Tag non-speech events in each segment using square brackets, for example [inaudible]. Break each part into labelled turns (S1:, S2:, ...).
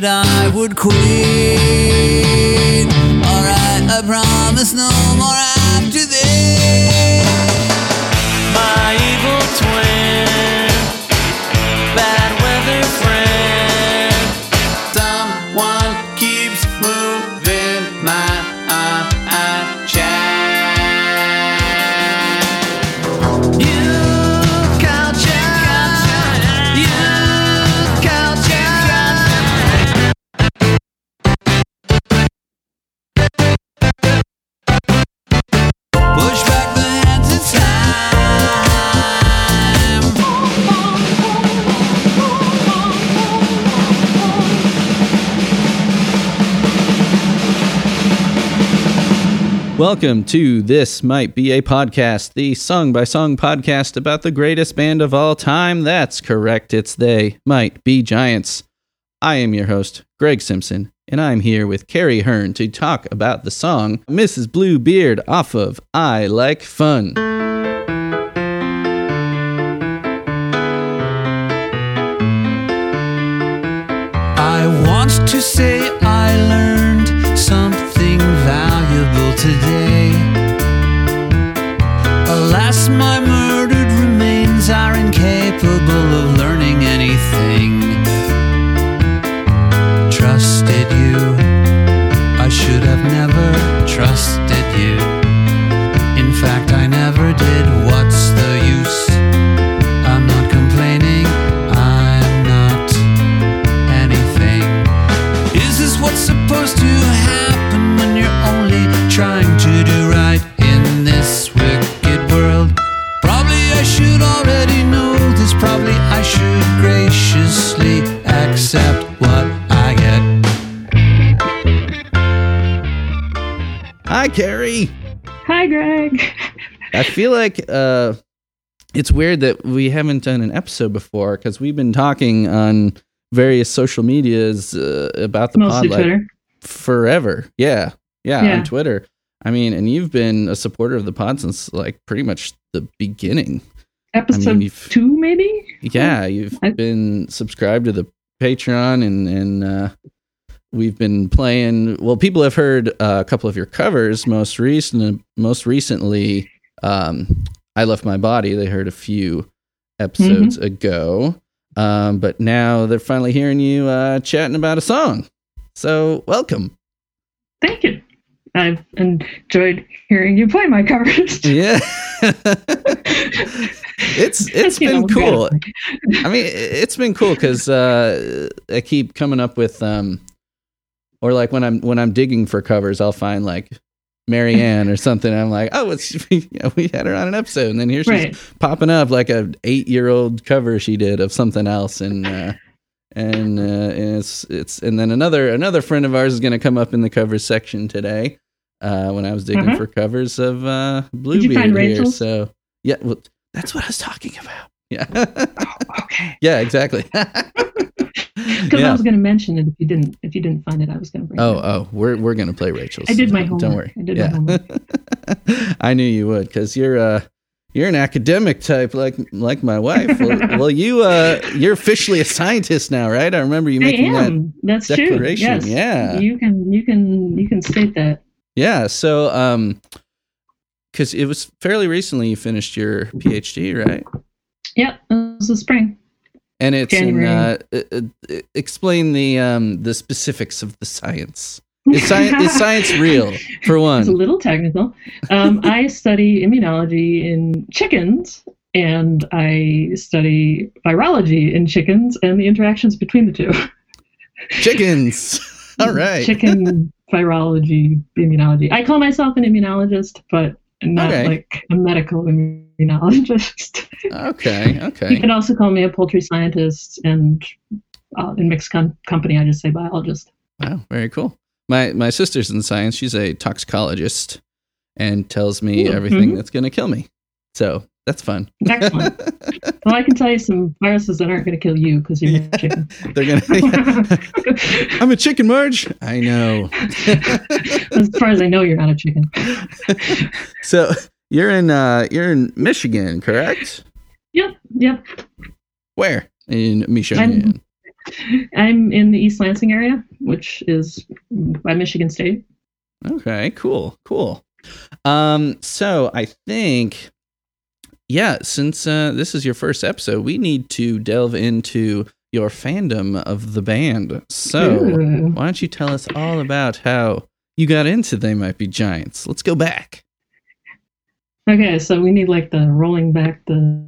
S1: that I would quit. Alright, I promise no more
S2: Welcome to This Might Be a Podcast, the song by song podcast about the greatest band of all time. That's correct. It's They Might Be Giants. I am your host, Greg Simpson, and I'm here with Carrie Hearn to talk about the song Mrs. Bluebeard off of I Like Fun.
S1: I want to say I learned trusted
S2: Carrie.
S3: Hi, Greg.
S2: I feel like uh, it's weird that we haven't done an episode before because we've been talking on various social medias uh, about the
S3: Mostly
S2: pod like,
S3: Twitter.
S2: forever. Yeah. yeah.
S3: Yeah.
S2: On Twitter. I mean, and you've been a supporter of the pod since like pretty much the beginning.
S3: Episode
S2: you've-
S3: two, maybe?
S2: Yeah. You've
S3: I-
S2: been subscribed to the Patreon and, and, uh, we've been playing, well, people have heard uh, a couple of your covers most recent, most recently. Um, I left my body. They heard a few episodes
S3: Mm-hmm.
S2: ago. Um, but now they're finally hearing you, uh, chatting about a song. So welcome.
S3: Thank you. I've enjoyed hearing you play my covers. [laughs]
S2: Yeah. [laughs] it's it's been
S3: know,
S2: cool. [laughs] I mean, it's been cool because uh, I keep coming up with, um, or like when I'm when I'm digging for covers, I'll find like Marianne or something. I'm like, oh, it's [laughs] you know, we had her on an episode, and then here she's
S3: Right.
S2: popping up like a eight year old cover she did of something else, and uh, and, uh, and it's it's and then another another friend of ours is going to come up in the covers section today. Uh, when I was digging
S3: Uh-huh.
S2: for covers of uh, Bluebeard here, so yeah, well, that's what I was talking about. Yeah,
S3: Okay. [laughs]
S2: yeah, exactly. [laughs] [laughs]
S3: Because
S2: Yeah.
S3: I was going to mention it if you didn't if you didn't find it, I was going to bring
S2: Oh,
S3: it. up.
S2: oh, we're we're gonna play Rachel's.
S3: I did my homework.
S2: Don't worry.
S3: I did my homework. [laughs]
S2: I knew you would because you're uh you're an academic type like like my wife. Well, [laughs] well, you uh you're officially a scientist now, right? I remember you
S3: I
S2: making that.
S3: That's
S2: declaration,
S3: true. Yes.
S2: yeah.
S3: You can you can you can state that.
S2: Yeah. So um, because it was fairly recently you finished your PhD, right?
S3: Yep. It was the spring.
S2: And it's in
S3: January.
S2: uh, uh, uh, explain the um the specifics of the science. [laughs] Is science is science real for one,
S3: It's a little technical. Um, I study immunology in chickens, and I study virology in chickens and the interactions between the two. [laughs]
S2: Chickens. All right.
S3: Chicken [laughs] virology, immunology. I call myself an immunologist, but not
S2: Okay.
S3: like a medical immunologist.
S2: Okay. Okay.
S3: You can also call me a poultry scientist, and uh, in mixed com- company, I just say biologist.
S2: Wow, very cool. My my sister's in science. She's a toxicologist and tells me
S3: Ooh,
S2: everything that's going to kill me. So that's fun.
S3: Excellent. [laughs] well, I can tell you some viruses that aren't going to kill you because you're
S2: Yeah.
S3: a chicken. [laughs]
S2: They're gonna. [laughs] I'm a chicken, Marge. I know.
S3: as far as I know, you're not a chicken.
S2: so you're in uh you're in Michigan, correct?
S3: Yep, yep.
S2: Where in Michigan?
S3: I'm in the East Lansing area, which is by Michigan State.
S2: Okay, cool, cool. Um, so I think, yeah, since uh, this is your first episode, we need to delve into your fandom of the band. So
S3: Ooh.
S2: why don't you tell us all about how you got into They Might Be Giants? Let's go back.
S3: Okay, so we need like the rolling back the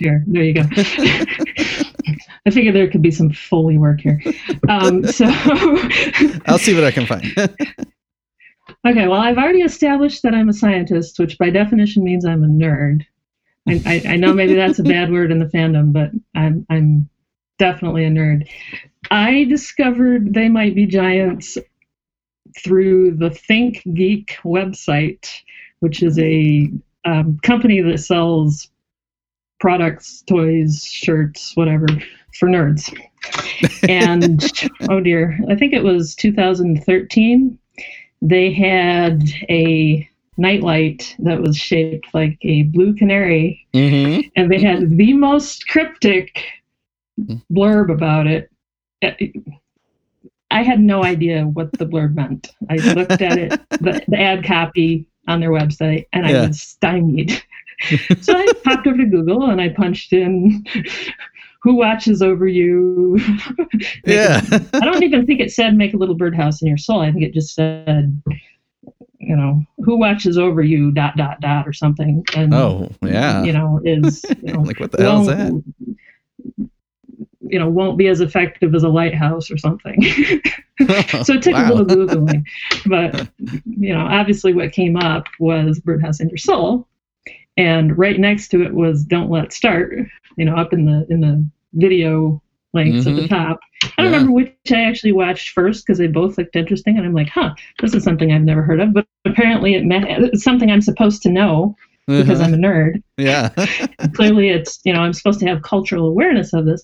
S3: here. There you go. [laughs] [laughs] I figured there could be some foley work here. Um, so, [laughs]
S2: I'll see what I can find.
S3: Okay, well, I've already established that I'm a scientist, which by definition means I'm a nerd. I, I, I know maybe that's a bad word in the fandom, but I'm I'm definitely a nerd. I discovered they might be giants through the Think Geek website, which is a um, company that sells products, toys, shirts, whatever for nerds. [laughs] And oh dear, I think it was 2013. They had a nightlight that was shaped like a blue canary,
S2: mm-hmm.
S3: and they had the most cryptic blurb about it. I had no idea what the blurb meant. I looked at it, [laughs] the, the ad copy on their website, and I
S2: Yeah.
S3: was stymied. [laughs] so I popped over to Google and I punched in who watches over you. [laughs]
S2: Yeah.
S3: I don't even think it said make a little birdhouse in your soul. I think it just said, you know, who watches over you, dot, dot, dot, or something. And,
S2: oh, yeah.
S3: you know, is, [laughs] you know,
S2: like, what the hell is that?
S3: You know, won't be as effective as a lighthouse or something. [laughs] so it took
S2: Wow.
S3: a little googling, but you know, obviously, what came up was "Birdhouse in Your Soul," and right next to it was "Don't Let Start." You know, up in the in the video links at the
S2: Mhm.
S3: top. I don't
S2: Yeah.
S3: remember which I actually watched first because they both looked interesting, and I'm like, "Huh, this is something I've never heard of." But apparently, it meant it's something I'm supposed to know because
S2: Uh-huh.
S3: I'm a nerd
S2: yeah. [laughs]
S3: clearly it's you know i'm supposed to have cultural awareness of this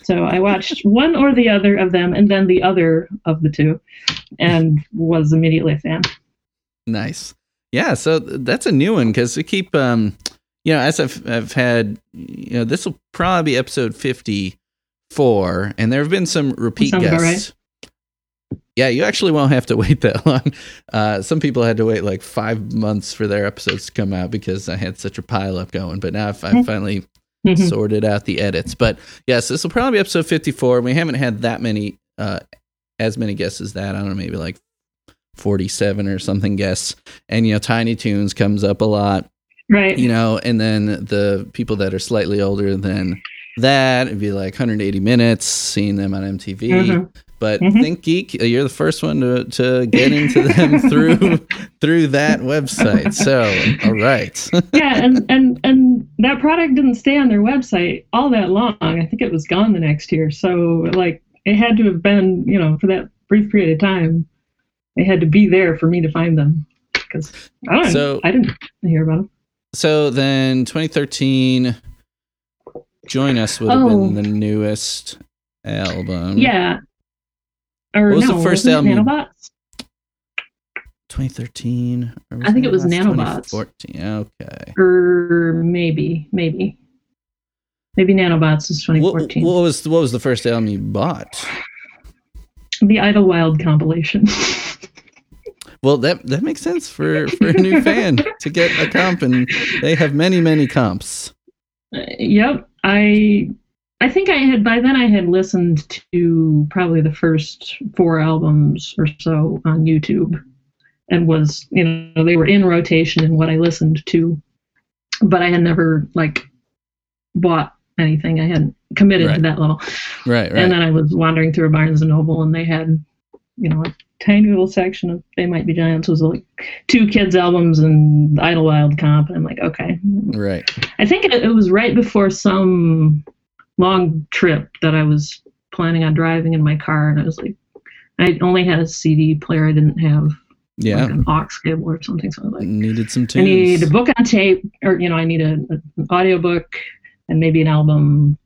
S3: so i watched [laughs] one or the other of them and then the other of the two and was immediately a fan
S2: Nice. Yeah, so that's a new one because we keep, um, you know, as I've, I've had, you know, this will probably be episode 54, and there have been some repeat guests. Yeah, you actually won't have to [laughs] wait that long. Uh, some people had to wait like five months for their episodes to come out because I had such a pile up going. But now I've, I've finally
S3: Mhm.
S2: sorted out the edits. But yes, this will probably be episode 54. We haven't had that many, uh, as many guests as that. I don't know, maybe like 47 or something guests. And, you know, Tiny Toons comes up a lot,
S3: right
S2: you know, and then the people that are slightly older than that, it'd be like 180 minutes seeing them on MTV.
S3: Mhm.
S2: But
S3: Mhm.
S2: Think Geek, you're the first one to, to get into them [laughs] through through that website. So, all right. [laughs]
S3: yeah and and and that product didn't stay on their website all that long i think it was gone the next year so like it had to have been you know for that brief period of time they had to be there for me to find them because i don't
S2: So-
S3: i didn't hear about them
S2: So then 2013 Join Us would have
S3: Oh.
S2: been the newest album.
S3: yeah or
S2: What was
S3: no,
S2: the first album?
S3: nanobots
S2: 2013.
S3: I think it was Nanobots.
S2: 2014. Okay.
S3: or maybe, maybe, maybe Nanobots is
S2: What,
S3: 2014.
S2: what was what was the first album you bought?
S3: the Idlewild compilation. [laughs]
S2: Well, that that makes sense for for a new fan to get a comp, and they have many many comps.
S3: Uh, yep, I, I think I had by then I had listened to probably the first four albums or so on YouTube, and was you know they were in rotation in what I listened to, but I had never like bought anything. I hadn't committed
S2: Right.
S3: to that level.
S2: Right, right.
S3: And then I was wandering through a Barnes and Noble, and they had, you know, tiny little section of "They Might Be Giants" was like two kids albums and the Idlewild comp, and I'm like, okay.
S2: right.
S3: I think it, it was right before some long trip that I was planning on driving in my car, and I was like, I only had a CD player. I didn't have
S2: Yeah.
S3: like an aux cable or something. So I like,
S2: Needed some
S3: I need a book on tape, or you know, I need a, a, an audiobook and maybe an album,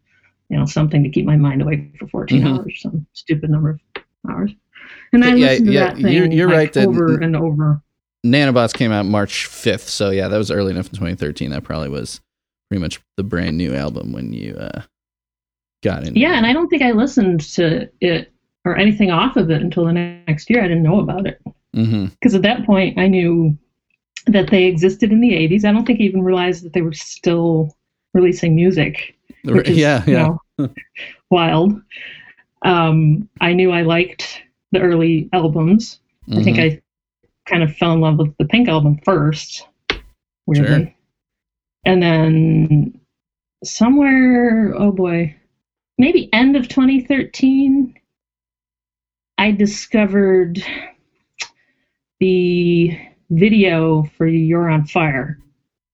S3: you know, something to keep my mind away for 14
S2: Mhm.
S3: hours, some stupid number of hours. And I
S2: Yeah,
S3: listened to
S2: yeah,
S3: that thing
S2: you're- you're
S3: like,
S2: right that-
S3: over and over.
S2: Nanobots came out March 5th, so yeah, that was early enough in 2013. That probably was pretty much the brand new album when you uh, got into
S3: Yeah,
S2: it.
S3: and I don't think I listened to it or anything off of it until the next year. I didn't know about it because at that point I knew that they existed in the 80s. I don't think I even realized that they were still releasing music. Is,
S2: yeah,
S3: you
S2: yeah.
S3: know, [laughs] wild. Um, I knew I liked the early albums. I think
S2: Mhm.
S3: I kind of fell in love with the Pink album first, weirdly.
S2: Sure.
S3: And then somewhere, oh boy, maybe end of 2013, I discovered the video for You're on Fire.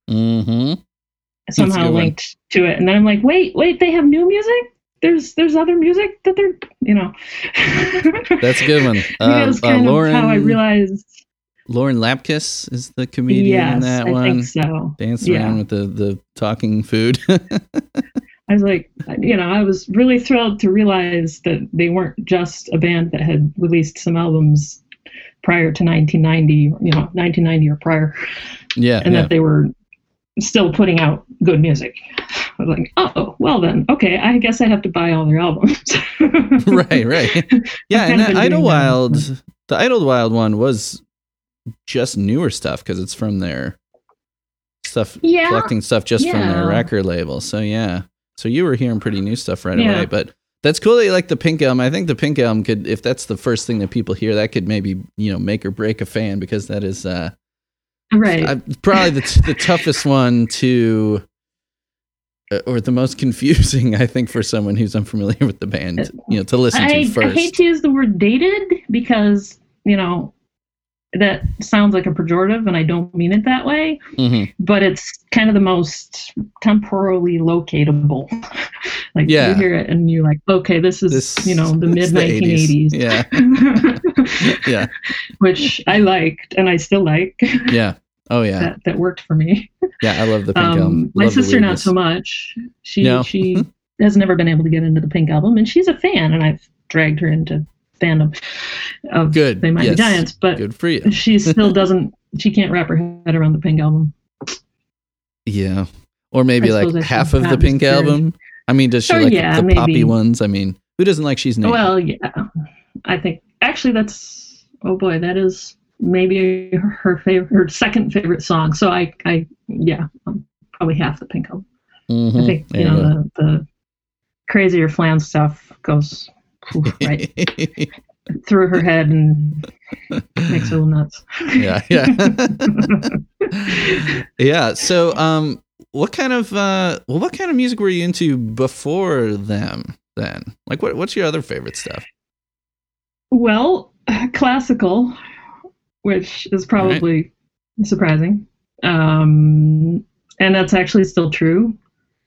S2: Mm-hmm.
S3: Somehow
S2: good one.
S3: linked to it. And then I'm like, wait, wait, they have new music? There's there's other music that they're you know. [laughs]
S2: That's a good one.
S3: that was
S2: Uh, uh,
S3: kind
S2: Lauren
S3: of how I realized
S2: Lauren Lapkus is the comedian
S3: yes,
S2: in that one.
S3: Yeah, I
S2: one.
S3: think so.
S2: Dancing
S3: Yeah.
S2: around with the, the talking food. [laughs]
S3: I was like, you know, I was really thrilled to realize that they weren't just a band that had released some albums prior to 1990, you know, 1990 or prior,
S2: yeah,
S3: and
S2: yeah.
S3: that they were still putting out good music. I was like, oh, well then, okay, I guess I have to buy all their albums. [laughs] [laughs]
S2: right, right. Yeah, and that Idlewild,
S3: that.
S2: the Idlewild one was just newer stuff because it's from their stuff,
S3: Yeah,
S2: collecting stuff just from their record label. So yeah, so you were hearing pretty new stuff right
S3: Yeah.
S2: away. But that's cool that you like the Pink album. I think the Pink album could, if that's the first thing that people hear, that could maybe you know make or break a fan because that is uh,
S3: right.
S2: Probably the t- the toughest one to. Uh, Or the most confusing, I think, for someone who's unfamiliar with the band, you know, to listen
S3: I,
S2: to
S3: I hate to use the word dated because, you know, that sounds like a pejorative and I don't mean it that way,
S2: Mhm.
S3: but it's kind of the most temporally locatable. [laughs] like
S2: Yeah.
S3: you hear it and you're like, okay, this is,
S2: This,
S3: you know, the mid 1980s.
S2: Yeah, [laughs] yeah,
S3: Which I liked and I still like.
S2: yeah. Oh yeah,
S3: that, that worked for me. [laughs]
S2: yeah. I love the Pink album.
S3: Um, my
S2: Love
S3: sister not so much. She
S2: No.
S3: she [laughs] has never been able to get into the Pink album, and she's a fan, and I've dragged her into fandom of
S2: Good,
S3: They Mighty
S2: yes.
S3: Giants, but
S2: Good for you.
S3: she still [laughs] doesn't. She can't wrap her head around the Pink album.
S2: Yeah, or maybe
S3: I
S2: like
S3: suppose I should
S2: half of the Pink
S3: miscarried.
S2: album. I mean, does she
S3: Or,
S2: like
S3: yeah,
S2: the
S3: maybe.
S2: poppy ones? I mean, who doesn't like She's Naked?
S3: Well, yeah, I think actually that's oh boy, that is maybe her favorite, her second favorite song. So I, I yeah, um, probably half the Pink album.
S2: Mhm.
S3: I think you
S2: you
S3: know the the crazier flan stuff goes right [laughs] through her head and makes her a little nuts.
S2: yeah, yeah, [laughs] yeah. So, um, what kind of uh, well, what kind of music were you into before them? Then, like, what what's your other favorite stuff?
S3: well, classical, which is probably surprising, um, and that's actually still true.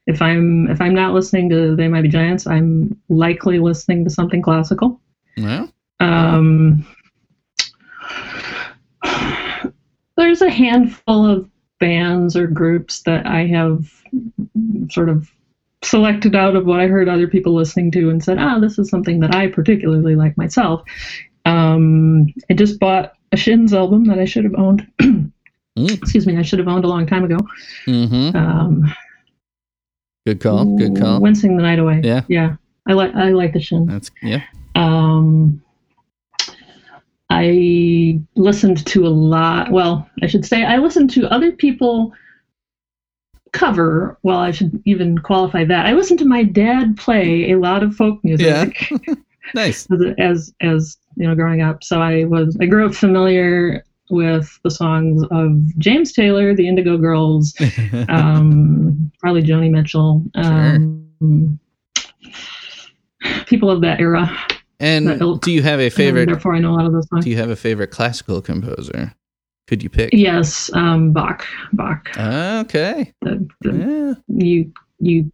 S3: If I'm if I'm not listening to They Might Be Giants, I'm likely listening to something classical.
S2: Well,
S3: Um, there's a handful of bands or groups that I have sort of selected out of what I heard other people listening to and said, ah, this is something that I particularly like myself. Um, I just bought a Shins album that I should have owned. [clears throat]
S2: Mm.
S3: Excuse me, I should have owned a long time ago.
S2: mm-hmm.
S3: Um,
S2: Good call. Good call.
S3: Wincing the Night Away.
S2: Yeah.
S3: Yeah. I like I like the Shins.
S2: That's yeah.
S3: Um, I listened to a lot. Well, I should say I listened to other people cover. Well, I should even qualify that. I listened to my dad play a lot of folk music [laughs]
S2: Nice.
S3: as, as as you know growing up. So I was I grew up familiar with the songs of James Taylor, the Indigo Girls, [laughs] um, probably Joni Mitchell. Um, People of that era.
S2: and
S3: that ilk.
S2: do you have a favorite?
S3: therefore, I know a lot of those songs.
S2: Do you have a favorite classical composer? Could you pick?
S3: Yes, um, Bach. Bach.
S2: Okay.
S3: The, the,
S2: Yeah.
S3: You you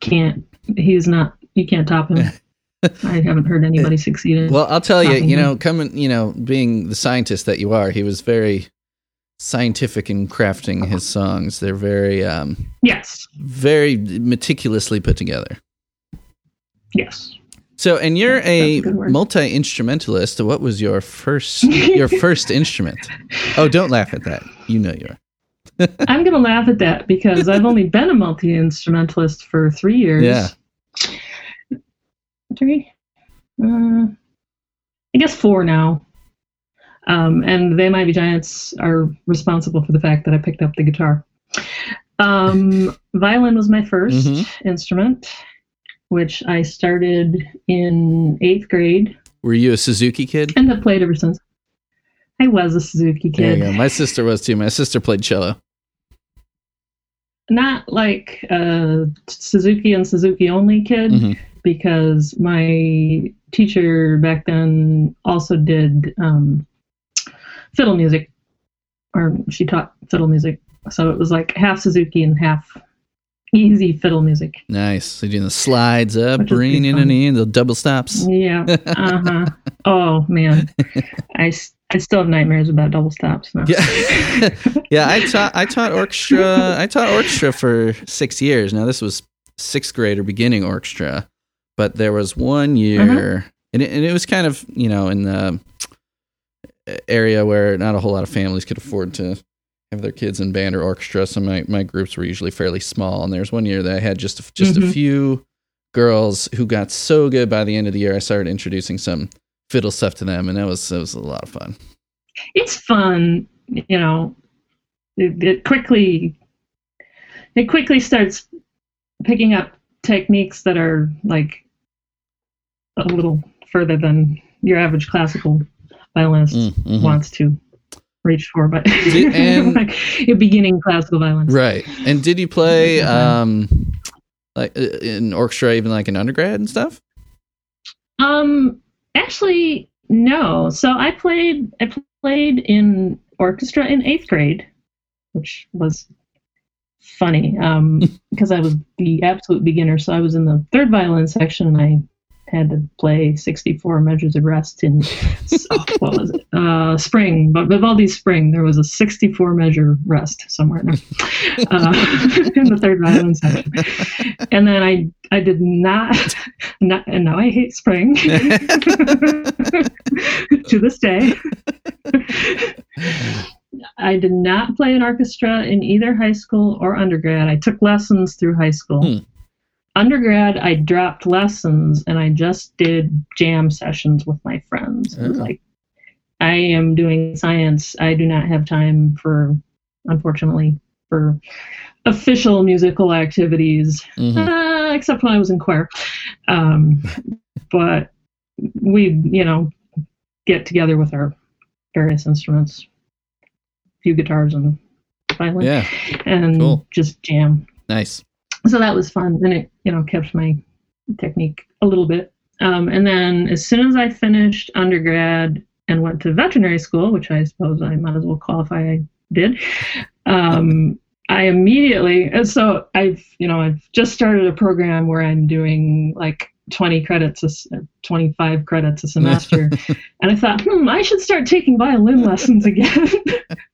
S3: can't. He's not. You can't top him. [laughs] [laughs] I haven't heard anybody succeed. in-
S2: Well, I'll tell you, you know, coming, you know, being the scientist that you are, he was very scientific in crafting his songs. They're very, um,
S3: yes.
S2: very meticulously put together.
S3: Yes.
S2: So, and you're a
S3: a
S2: multi instrumentalist. What was your first, your [laughs] first instrument? Oh, don't laugh at that. You know you are. [laughs]
S3: I'm gonna laugh at that because I've only been a multi instrumentalist for three years.
S2: Yeah.
S3: Three, uh, I guess four now. Um, and They Might Be Giants are responsible for the fact that I picked up the guitar. Um, violin was my 1st
S2: Mhm.
S3: instrument, which I started in eighth grade
S2: Were you a Suzuki kid?
S3: and have played ever since. I was a Suzuki
S2: There you
S3: kid.
S2: go. My sister was too. My sister played cello.
S3: Not like a Suzuki and Suzuki only kid,
S2: Mhm.
S3: Because my teacher back then also did um, fiddle music, or she taught fiddle music. So it was like half Suzuki and half easy fiddle music.
S2: Nice. So doing the slides up,
S3: Which is pretty
S2: bringing it
S3: fun.
S2: in, the double stops.
S3: Yeah. Uh huh. [laughs] oh man, [laughs] I, I still have nightmares about double stops now.
S2: Yeah, [laughs] yeah. I taught I taught orchestra. I taught orchestra for six years. Now this was sixth grade or beginning orchestra, but there was one year, and, it, and it was kind of you know in the area where not a whole lot of families could afford to have their kids in band or orchestra. So my my groups were usually fairly small. And there was one year that I had just a, just a
S3: Mhm.
S2: few girls who got so good by the end of the year. I started introducing some fiddle stuff to them, and that was that was a lot of fun.
S3: it's fun, you know. It, it quickly, it quickly starts picking up techniques that are like a little further than your average classical violinist
S2: Mm, mhm.
S3: wants to reach for, but
S2: Did- [laughs] and- [laughs]
S3: like beginning classical violinist.
S2: Right. And did you play um like uh, in orchestra even like in undergrad and stuff?
S3: Um, actually, no. So I played. I played in orchestra in eighth grade, which was funny um, [laughs] because I was the absolute beginner. So I was in the third violin section, and I had to play 64 measures of rest in [laughs] oh, what was it? Uh, spring, but Vivaldi's spring. There was a 64 measure rest somewhere in, there, uh, [laughs] in the third violin section, and then I I did not, not and now I hate spring [laughs] to this day. I did not play an orchestra in either high school or undergrad. I took lessons through high school.
S2: Hmm.
S3: Undergrad, I dropped lessons and I just did jam sessions with my friends.
S2: Oh.
S3: like, I am doing science. I do not have time for, unfortunately, for official musical activities
S2: Mhm.
S3: uh, except when I was in choir. Um, [laughs] but we, you know, get together with our various instruments, a few guitars and violin,
S2: Yeah.
S3: and
S2: cool.
S3: just jam.
S2: Nice.
S3: So that was fun, and it, you know, kept my technique a little bit. Um, and then as soon as I finished undergrad and went to veterinary school, which I suppose I might as well qualify I did, um, I immediately and so I've you know I've just started a program where I'm doing like 20 credits, a, s- 25 credits a semester, [laughs] and I thought, hmm, I should start taking violin lessons again.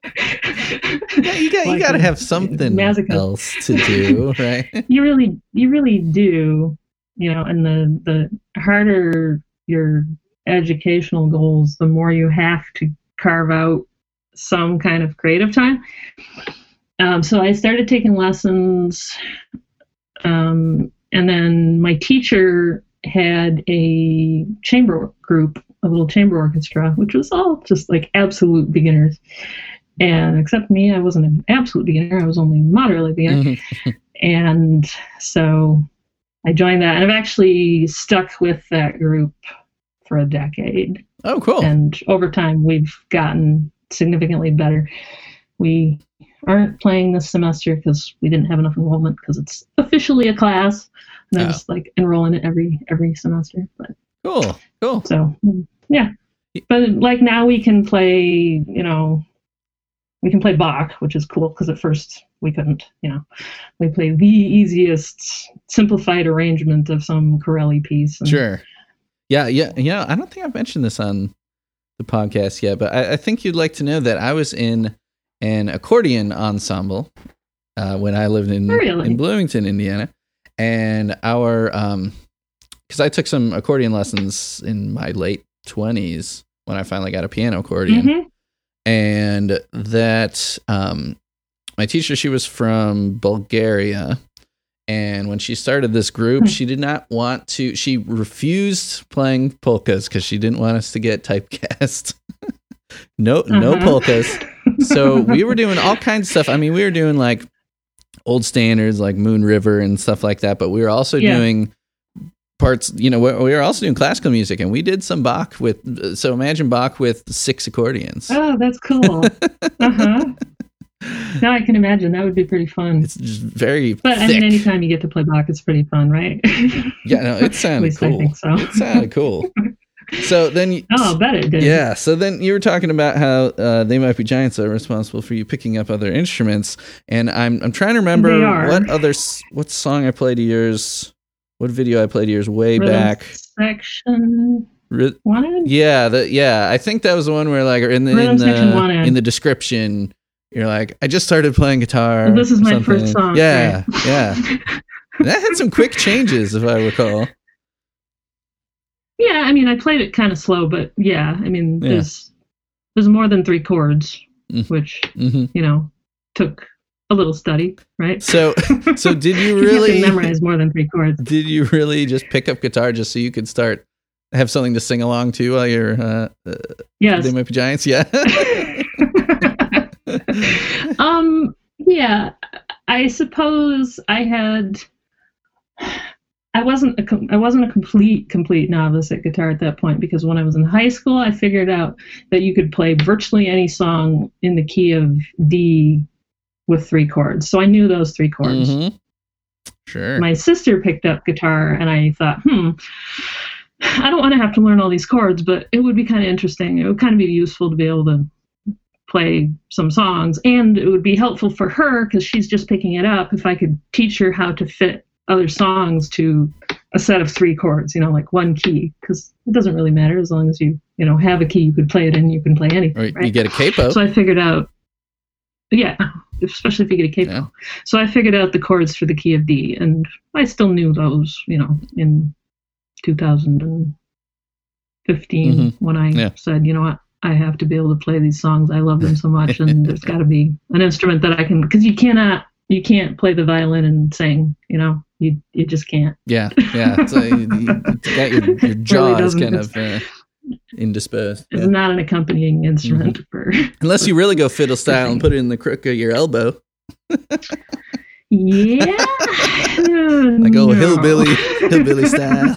S3: [laughs]
S2: You got you got to have something
S3: masochist.
S2: else to do, [laughs] right?
S3: you really you really do you know and the the harder your educational goals the more you have to carve out some kind of creative time um, so i started taking lessons um, and then my teacher had a chamber group a little chamber orchestra which was all just like absolute beginners and except me i wasn't an absolute beginner i was only moderately beginner
S2: Mhm. [laughs]
S3: and so I joined that, and I've actually stuck with that group for a decade.
S2: Oh, cool.
S3: And over time, we've gotten significantly better. We aren't playing this semester because we didn't have enough enrollment because it's officially a class, and I
S2: Oh.
S3: just like enroll in it every every semester. But
S2: Cool. Cool.
S3: so yeah, but like now we can play, you know, we can play Bach, which is cool because at first we couldn't, you know, we play the easiest simplified arrangement of some Corelli piece. and-
S2: Sure. Yeah, yeah. You know, I don't think I've mentioned this on the podcast yet, but I, I think you'd like to know that I was in an accordion ensemble uh, when I lived in
S3: Really?
S2: in Bloomington, Indiana, and our um, because I took some accordion lessons in my late twenties when I finally got a piano accordion,
S3: Mhm.
S2: And that um, my teacher she was from Bulgaria, And when she started this group, she did not want to. She refused playing polkas because she didn't want us to get typecast. [laughs] no, no
S3: Uh-huh.
S2: polkas. So we were doing all kinds of stuff. I mean, we were doing like old standards like Moon River and stuff like that. But we were also
S3: Yeah.
S2: doing parts. You know, we we were also doing classical music, and we did some Bach with. So imagine Bach with six accordions.
S3: Oh, that's cool. uh huh. [laughs] Now I can imagine that would be pretty fun.
S2: It's just very.
S3: But I
S2: thick.
S3: mean, anytime you get to play Bach, it's pretty fun, right?
S2: Yeah, no, it [laughs]
S3: At
S2: sounded
S3: least I think so.
S2: It sounded cool. So then, you,
S3: Oh, I bet it did.
S2: yeah. So then you were talking about how uh, they might be giants are responsible for you picking up other instruments, and I'm I'm trying to remember what other what song I played of yours, what video I played yours way
S3: Rhythm
S2: back.
S3: Section one.
S2: Yeah, the, yeah. I think that was the one where like in the in
S3: Rhythm
S2: the in the description. You're like, I just started playing guitar.
S3: This is my
S2: something."
S3: first song,
S2: Yeah,
S3: right?
S2: yeah. [laughs] That had some quick changes, if I recall.
S3: Yeah, I mean, I played it kind of slow, but yeah, I mean,
S2: Yeah.
S3: there's there's more than three chords,
S2: Mm.
S3: which
S2: hmm
S3: you know took a little study, right?
S2: So, so did you [laughs]
S3: You
S2: really
S3: to memorize more than three chords.
S2: Did you really just pick up guitar just so you could start have something to sing along to while you're uh, uh,
S3: Yes.
S2: they might be giants? Yeah. [laughs]
S3: um. Yeah. I suppose I had. I wasn't a com- I wasn't a complete complete novice at guitar at that point because when I was in high school I figured out that you could play virtually any song in the key of D with three chords. So I knew those three chords.
S2: Mhm. Sure.
S3: My sister picked up guitar and I thought, hmm, I don't want to have to learn all these chords, but it would be kind of interesting. It would kind of be useful to be able to play some songs and it would be helpful for her because she's just picking it up if I could teach her how to fit other songs to a set of three chords, you know, like one key because it doesn't really matter as long as you, you know, have a key you could play it in, you can play anything.
S2: or you get a capo.
S3: So I figured out, yeah, especially if you get a capo.
S2: Yeah.
S3: So I figured out the chords for the key of D, and I still knew those, you know, in 2015
S2: Mhm.
S3: when I
S2: Yeah.
S3: said, you know what, I have to be able to play these songs. I love them so [laughs] much, and there's got to be an instrument that I can, because you cannot, you can't play the violin and sing, you know, you you just can't.
S2: yeah. Yeah. So you, you got your, your [laughs] jaw is kind of uh, indisposed.
S3: It's
S2: Yeah.
S3: not an accompanying mm-hmm. instrument for. [laughs]
S2: Unless you really go fiddle [laughs] style and put it in the crook of your elbow,
S3: Yeah. [laughs]
S2: like old
S3: No.
S2: hillbilly hillbilly style.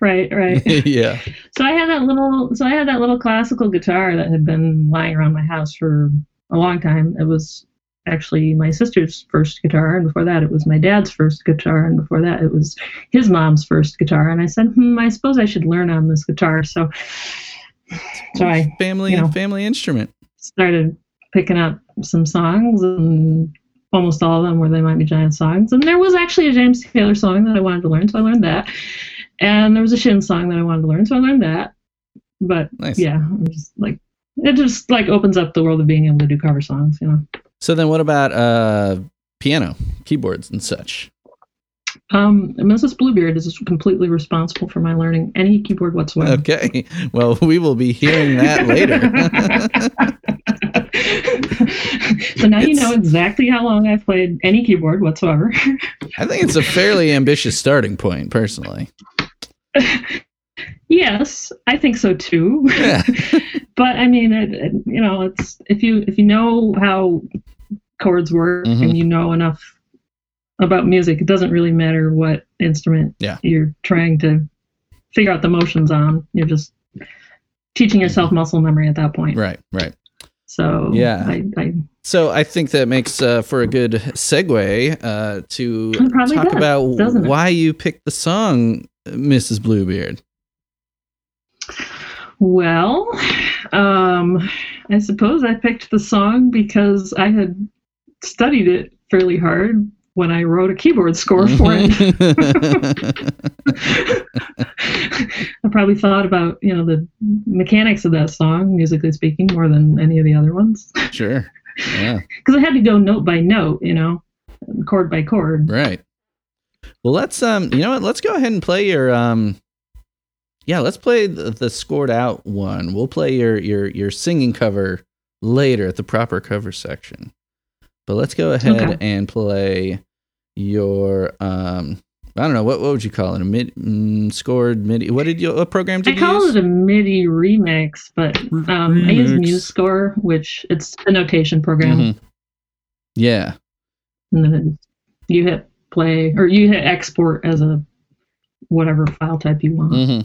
S3: right, right.
S2: yeah.
S3: So I had that little so I had that little classical guitar that had been lying around my house for a long time. It was actually my sister's first guitar and before that it was my dad's first guitar and before that it was his mom's first guitar and I said, "Hmm, I suppose I should learn on this guitar." So so I
S2: Family
S3: you know.
S2: family instrument.
S3: started picking up some songs and almost all of them were they might be giant songs and there was actually a james taylor song that i wanted to learn so i learned that and there was a shin song that i wanted to learn so i learned that but
S2: Nice.
S3: yeah I'm just like it just like opens up the world of being able to do cover songs you know
S2: So then, what about uh, piano, keyboards, and such?
S3: um mrs bluebeard is completely responsible for my learning any keyboard whatsoever
S2: Okay. Well, we will be hearing that later. [laughs]
S3: so now you know exactly how long i've played any keyboard whatsoever
S2: I think it's a fairly ambitious starting point, personally. [laughs]
S3: Yes, I think so too.
S2: Yeah. [laughs]
S3: but I mean, it, it- you know, it's if you if you know how chords work
S2: Mhm.
S3: and you know enough about music, it doesn't really matter what instrument
S2: Yeah.
S3: you're trying to figure out the motions on. You're just teaching yourself muscle memory at that point.
S2: Right, right.
S3: So
S2: Yeah.
S3: I, I
S2: So I think that makes uh, for a good segue uh, to talk
S3: does,
S2: about why you picked the song Mrs. Bluebeard.
S3: Well, um, I suppose I picked the song because I had studied it fairly hard when I wrote a keyboard score for it. [laughs] I probably thought about you know the mechanics of that song, musically speaking, more than any of the other ones,
S2: sure. Yeah, [laughs]
S3: because I had to go note by note, you know, chord by chord.
S2: right. Well, let's um, you know what? Let's go ahead and play your um, yeah, let's play the, the scored out one. We'll play your your your singing cover later at the proper cover section. But But let's go ahead
S3: Okay.
S2: and play your um I don't know what what would you call it a mid mm, scored MIDI. What did you what program
S3: I
S2: did you
S3: call
S2: use?
S3: it a MIDI remix, but um, I use MuseScore, which it's a notation program.
S2: Mhm. Yeah.
S3: And then you hit play or you hit export as a whatever file type you want.
S2: hmm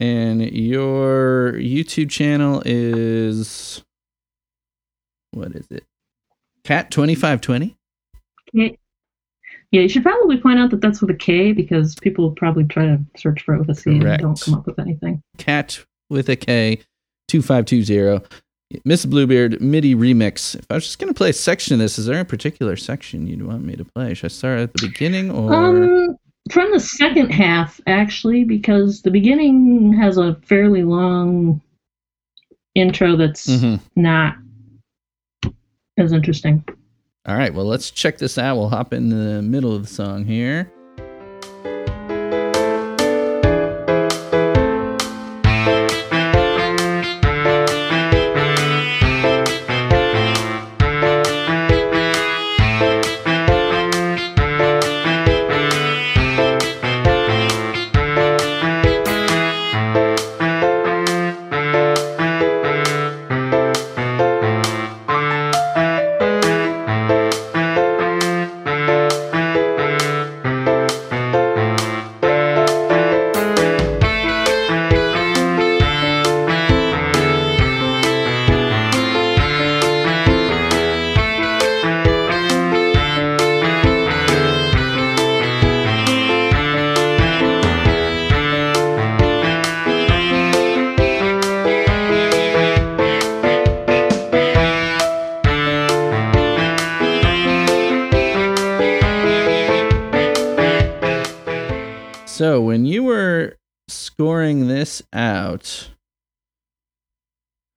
S2: And your YouTube channel is what is it? Cat twenty five twenty.
S3: Yeah, you should probably point out that that's with a K because people probably try to search for it with a C
S2: Correct.
S3: and don't come up with anything.
S2: Cat with a K, two five two zero. Miss Bluebeard MIDI remix. If I was just gonna play a section of this, is there a particular section you'd want me to play? Should I start at the beginning or?
S3: Um, from the second half, actually, because the beginning has a fairly long intro that's
S2: Mhm.
S3: not as interesting.
S2: All right. Well, let's check this out. We'll hop in the middle of the song here.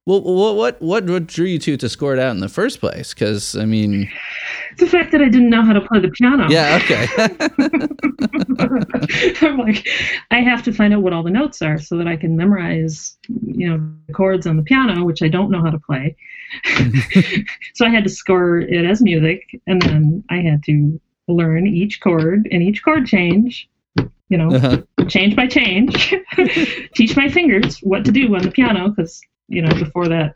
S2: Well, what what what what drew you to to score it out in the first place? Because I mean,
S3: the fact that I didn't know how to play the piano.
S2: yeah, okay, [laughs]
S3: I'm like, I have to find out what all the notes are so that I can memorize, you know, the chords on the piano, which I don't know how to play. [laughs] so I had to score it as music, and then I had to learn each chord and each chord change. You know,
S2: Uh-huh.
S3: change by change. [laughs] Teach my fingers what to do on the piano because you know before that,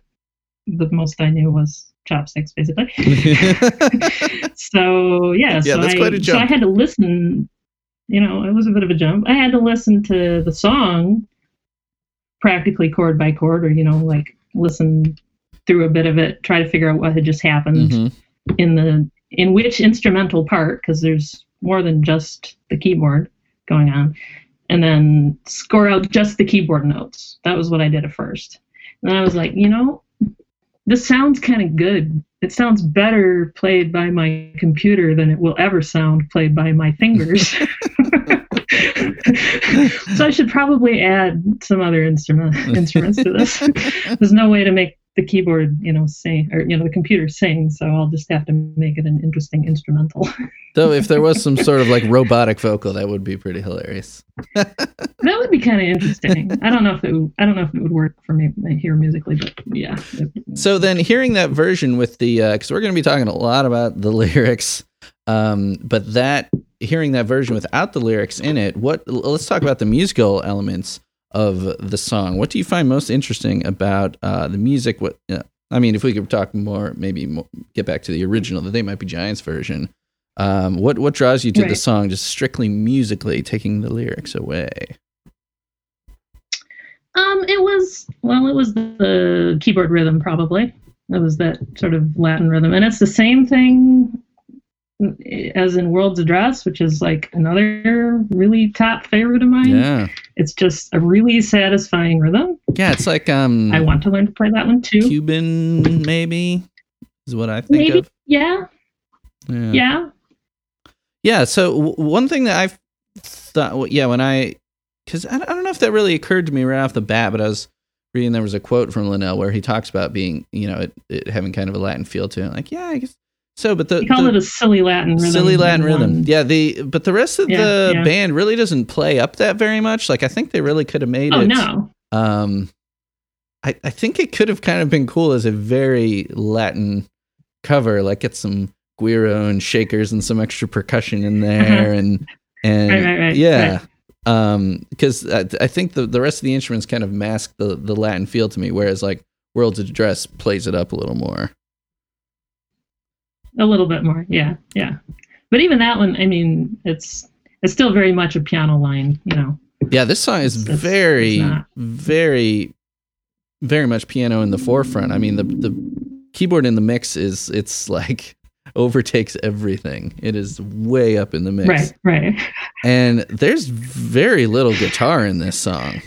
S3: the most I knew was chopsticks, basically [laughs] [laughs] so yeah,
S2: Yeah,
S3: so
S2: that's
S3: I,
S2: quite a jump.
S3: So I had to listen. You know, it was a bit of a jump. I had to listen to the song practically chord by chord, or you know, like listen through a bit of it, try to figure out what had just happened
S2: Mhm.
S3: in the in which instrumental part, because there's more than just the keyboard going on, and then score out just the keyboard notes. That was what I did at first. And I was like, you know, this sounds kind of good. It sounds better played by my computer than it will ever sound played by my fingers. [laughs] so I should probably add some other instrument instruments to this. [laughs] There's no way to make the keyboard, you know, sing or you know the computer sing, so I'll just have to make it an interesting instrumental. [laughs]
S2: Though if there was some sort of like robotic vocal, that would be pretty hilarious. [laughs]
S3: that would be kind of interesting. I don't know if it would, I don't know if it would work for me here musically, but yeah.
S2: So then, hearing that version with the, because we're going to be talking a lot about the [laughs] lyrics, um, but that hearing that version without the lyrics in it, what? Let's talk about the musical elements of the song. What do you find most interesting about uh, the music? What? Uh, I mean, if we could talk more, maybe more, get back to the original, the They Might Be Giants version. Um, what what draws you to the song, just strictly musically, taking the lyrics away?
S3: Um, it was well, it was the keyboard rhythm probably. It was that sort of Latin rhythm, and it's the same thing as in World's Address, which is like another really top favorite of mine.
S2: Yeah,
S3: It's just a really satisfying rhythm.
S2: yeah, it's like um,
S3: I want to learn to play that one too.
S2: Cuban, maybe is what I think
S3: Maybe,
S2: of.
S3: yeah,
S2: Yeah.
S3: yeah.
S2: Yeah. So w- one thing that I thought, yeah, when I, because I, I don't know if that really occurred to me right off the bat, but I was reading there was a quote from Linnell where he talks about being, you know, it, it having kind of a Latin feel to it. Like, yeah, I guess so. But the,
S3: You call
S2: the
S3: it a silly Latin rhythm.
S2: silly Latin rhythm,
S3: one.
S2: yeah. The but the rest of
S3: Yeah,
S2: the
S3: yeah.
S2: band really doesn't play up that very much. Like, I think they really could have made
S3: Oh
S2: it.
S3: no.
S2: Um, I, I think it could have kind of been cool as a very Latin cover, like get some guiro and shakers and some extra percussion in there, and and
S3: Uh-huh. Right, right, right,
S2: yeah. Um, because I, I think the, the rest of the instruments kind of mask the, the Latin feel to me, whereas like World's Address plays it up a little more.
S3: A little bit more, yeah, yeah. But even that one, I mean, it's it's still very much a piano line, you know.
S2: Yeah, this song is
S3: It's- it's
S2: very,
S3: not.
S2: very, very much piano in the forefront. I mean, the the keyboard in the mix is it's like [laughs] overtakes everything. It is way up in the mix,
S3: Right, right.
S2: and there's very little guitar in this song,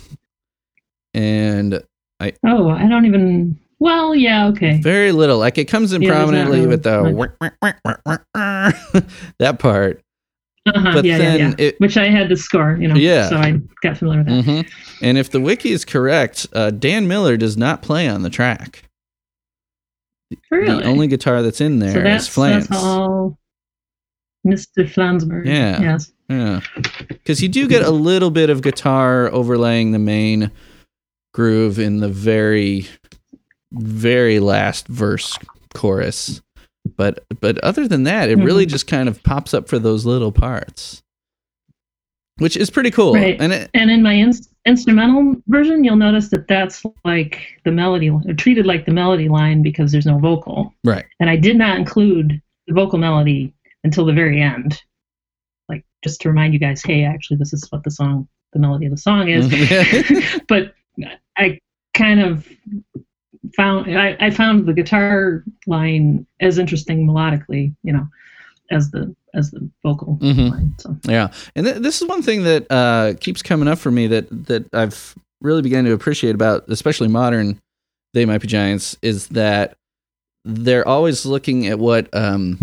S2: and I
S3: Oh, I don't even. Well, yeah, okay.
S2: very little. Like it comes in
S3: Yeah,
S2: prominently
S3: really
S2: with the [laughs] that part.
S3: Uh-huh,
S2: but
S3: yeah,
S2: then
S3: yeah, yeah.
S2: it-
S3: Which I had to score, you know.
S2: Yeah.
S3: So I got familiar with that.
S2: hmm And if the wiki is correct, uh, Dan Miller does not play on the track.
S3: Really?
S2: The only guitar that's in there is
S3: so that's,
S2: Flans.
S3: that's all Mr. Flansburgh.
S2: Yeah.
S3: Yes.
S2: Yeah, because you do get a little bit of guitar overlaying the main groove in the very, very last verse chorus, but but other than that, it really
S3: Mhm.
S2: just kind of pops up for those little parts, which is pretty cool.
S3: Right.
S2: And it,
S3: And in my ins instrumental version, you'll notice that that's like the melody, or treated like the melody line because there's no vocal.
S2: right,
S3: And I did not include the vocal melody until the very end. Like, just to remind you guys, hey, actually, this is what the song, the melody of the song is. [laughs] [laughs] But I kind of found I, I found the guitar line as interesting melodically, you know, as the as the vocal
S2: Mhm.
S3: line. So
S2: Yeah, and th- this is one thing that uh, keeps coming up for me that that I've really begun to appreciate about, especially modern They Might Be Giants, is that they're always looking at what um,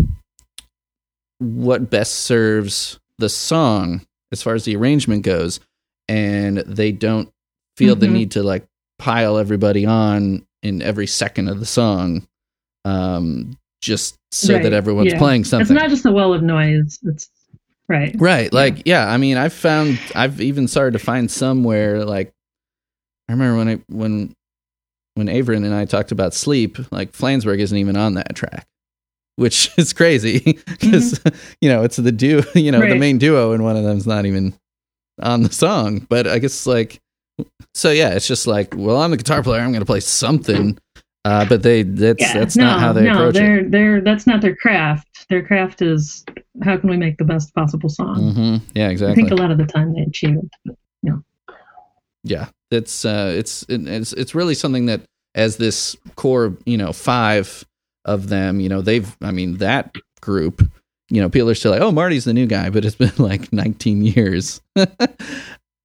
S2: what best serves the song as far as the arrangement goes, and they don't feel the
S3: Mhm.
S2: need to like pile everybody on in every second of the song, um, just so
S3: Right,
S2: that everyone's
S3: yeah.
S2: playing something.
S3: it's not just a well of noise. It's right.
S2: Right. Like, yeah, I mean, I've found, I've even started to find somewhere like, I remember when I, when, when Averin and I talked about sleep, like, Flansburgh isn't even on that track, which [laughs] is crazy [laughs] because, you know, it's the duo, [laughs] you know, the main duo, and one of them's not even on the song. But I guess, like, so yeah, it's just like, well, I'm the guitar player, I'm going to play something. Uh, but they, that's,
S3: Yeah,
S2: that's
S3: no,
S2: not how they
S3: no,
S2: approach it.
S3: they're they're that's not their craft. Their craft is how can we make the best possible song.
S2: hmm Yeah, exactly.
S3: I think a lot of the time they achieve it.
S2: yeah it's uh it's it- it's it's really something that as this core you know five of them you know they've i mean that group you know people are still like oh marty's the new guy but it's been like 19 years [laughs]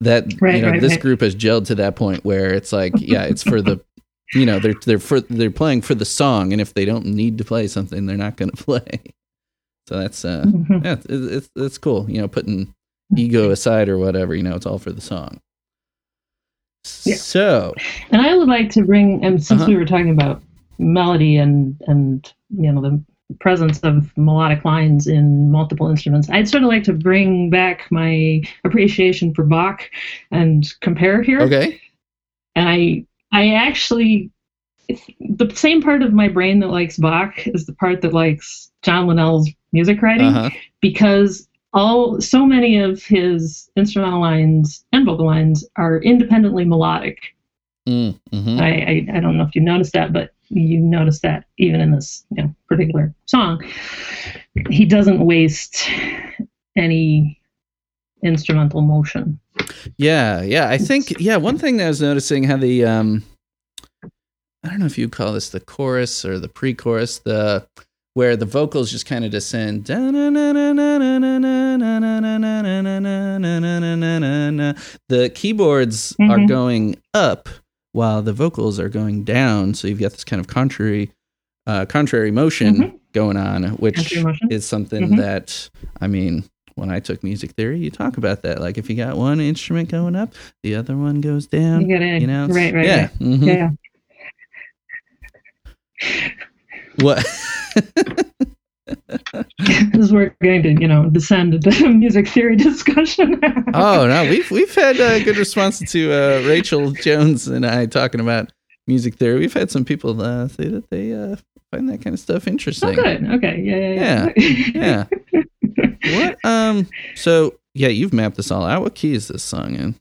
S2: that you know
S3: right,
S2: this
S3: right.
S2: group has gelled to that point where it's like yeah it's for the [laughs] you know they're they're for they're playing for the song and if they don't need to play something they're not going [laughs] to play so that's uh
S3: Mhm.
S2: yeah, it's, it's it's cool. You know, putting ego aside or whatever. You know, it's all for the song.
S3: Yeah.
S2: So
S3: And I would like to bring, and since
S2: Uh-huh.
S3: we were talking about melody and and you know the presence of melodic lines in multiple instruments, I'd sort of like to bring back my appreciation for Bach and compare here.
S2: okay,
S3: And I I actually the same part of my brain that likes Bach is the part that likes John Linnell's music writing
S2: uh huh,
S3: because all so many of his instrumental lines and vocal lines are independently melodic.
S2: mm, hmm
S3: I, I I don't know if you noticed that, but you notice that even in this you know, particular song, he doesn't waste any instrumental motion.
S2: yeah, yeah. I think yeah. One thing that I was noticing how the um, I don't know if you call this the chorus or the pre-chorus, the where the vocals just kind of descend. The keyboards are going up while the vocals are going down. So you've got this kind of contrary, uh, contrary motion
S3: Mhm.
S2: going on, which is something
S3: Mhm.
S2: that I mean. When I took music theory, you talk about that. Like if you got one instrument going up, the other one goes down.
S3: You
S2: You know,
S3: right, right,
S2: yeah,
S3: right.
S2: mhm.
S3: Yeah, yeah.
S2: What? [laughs]
S3: this is where we're going to, you know, descend into [laughs] music theory discussion. [laughs]
S2: oh no, we've we've had a good response to uh, Rachel Jones and I talking about music theory. We've had some people uh, say that they uh, find that kind of stuff interesting.
S3: Oh, good. Okay. Yeah. Yeah.
S2: Yeah. What? Um. So yeah, you've mapped this all out. What key is this song in?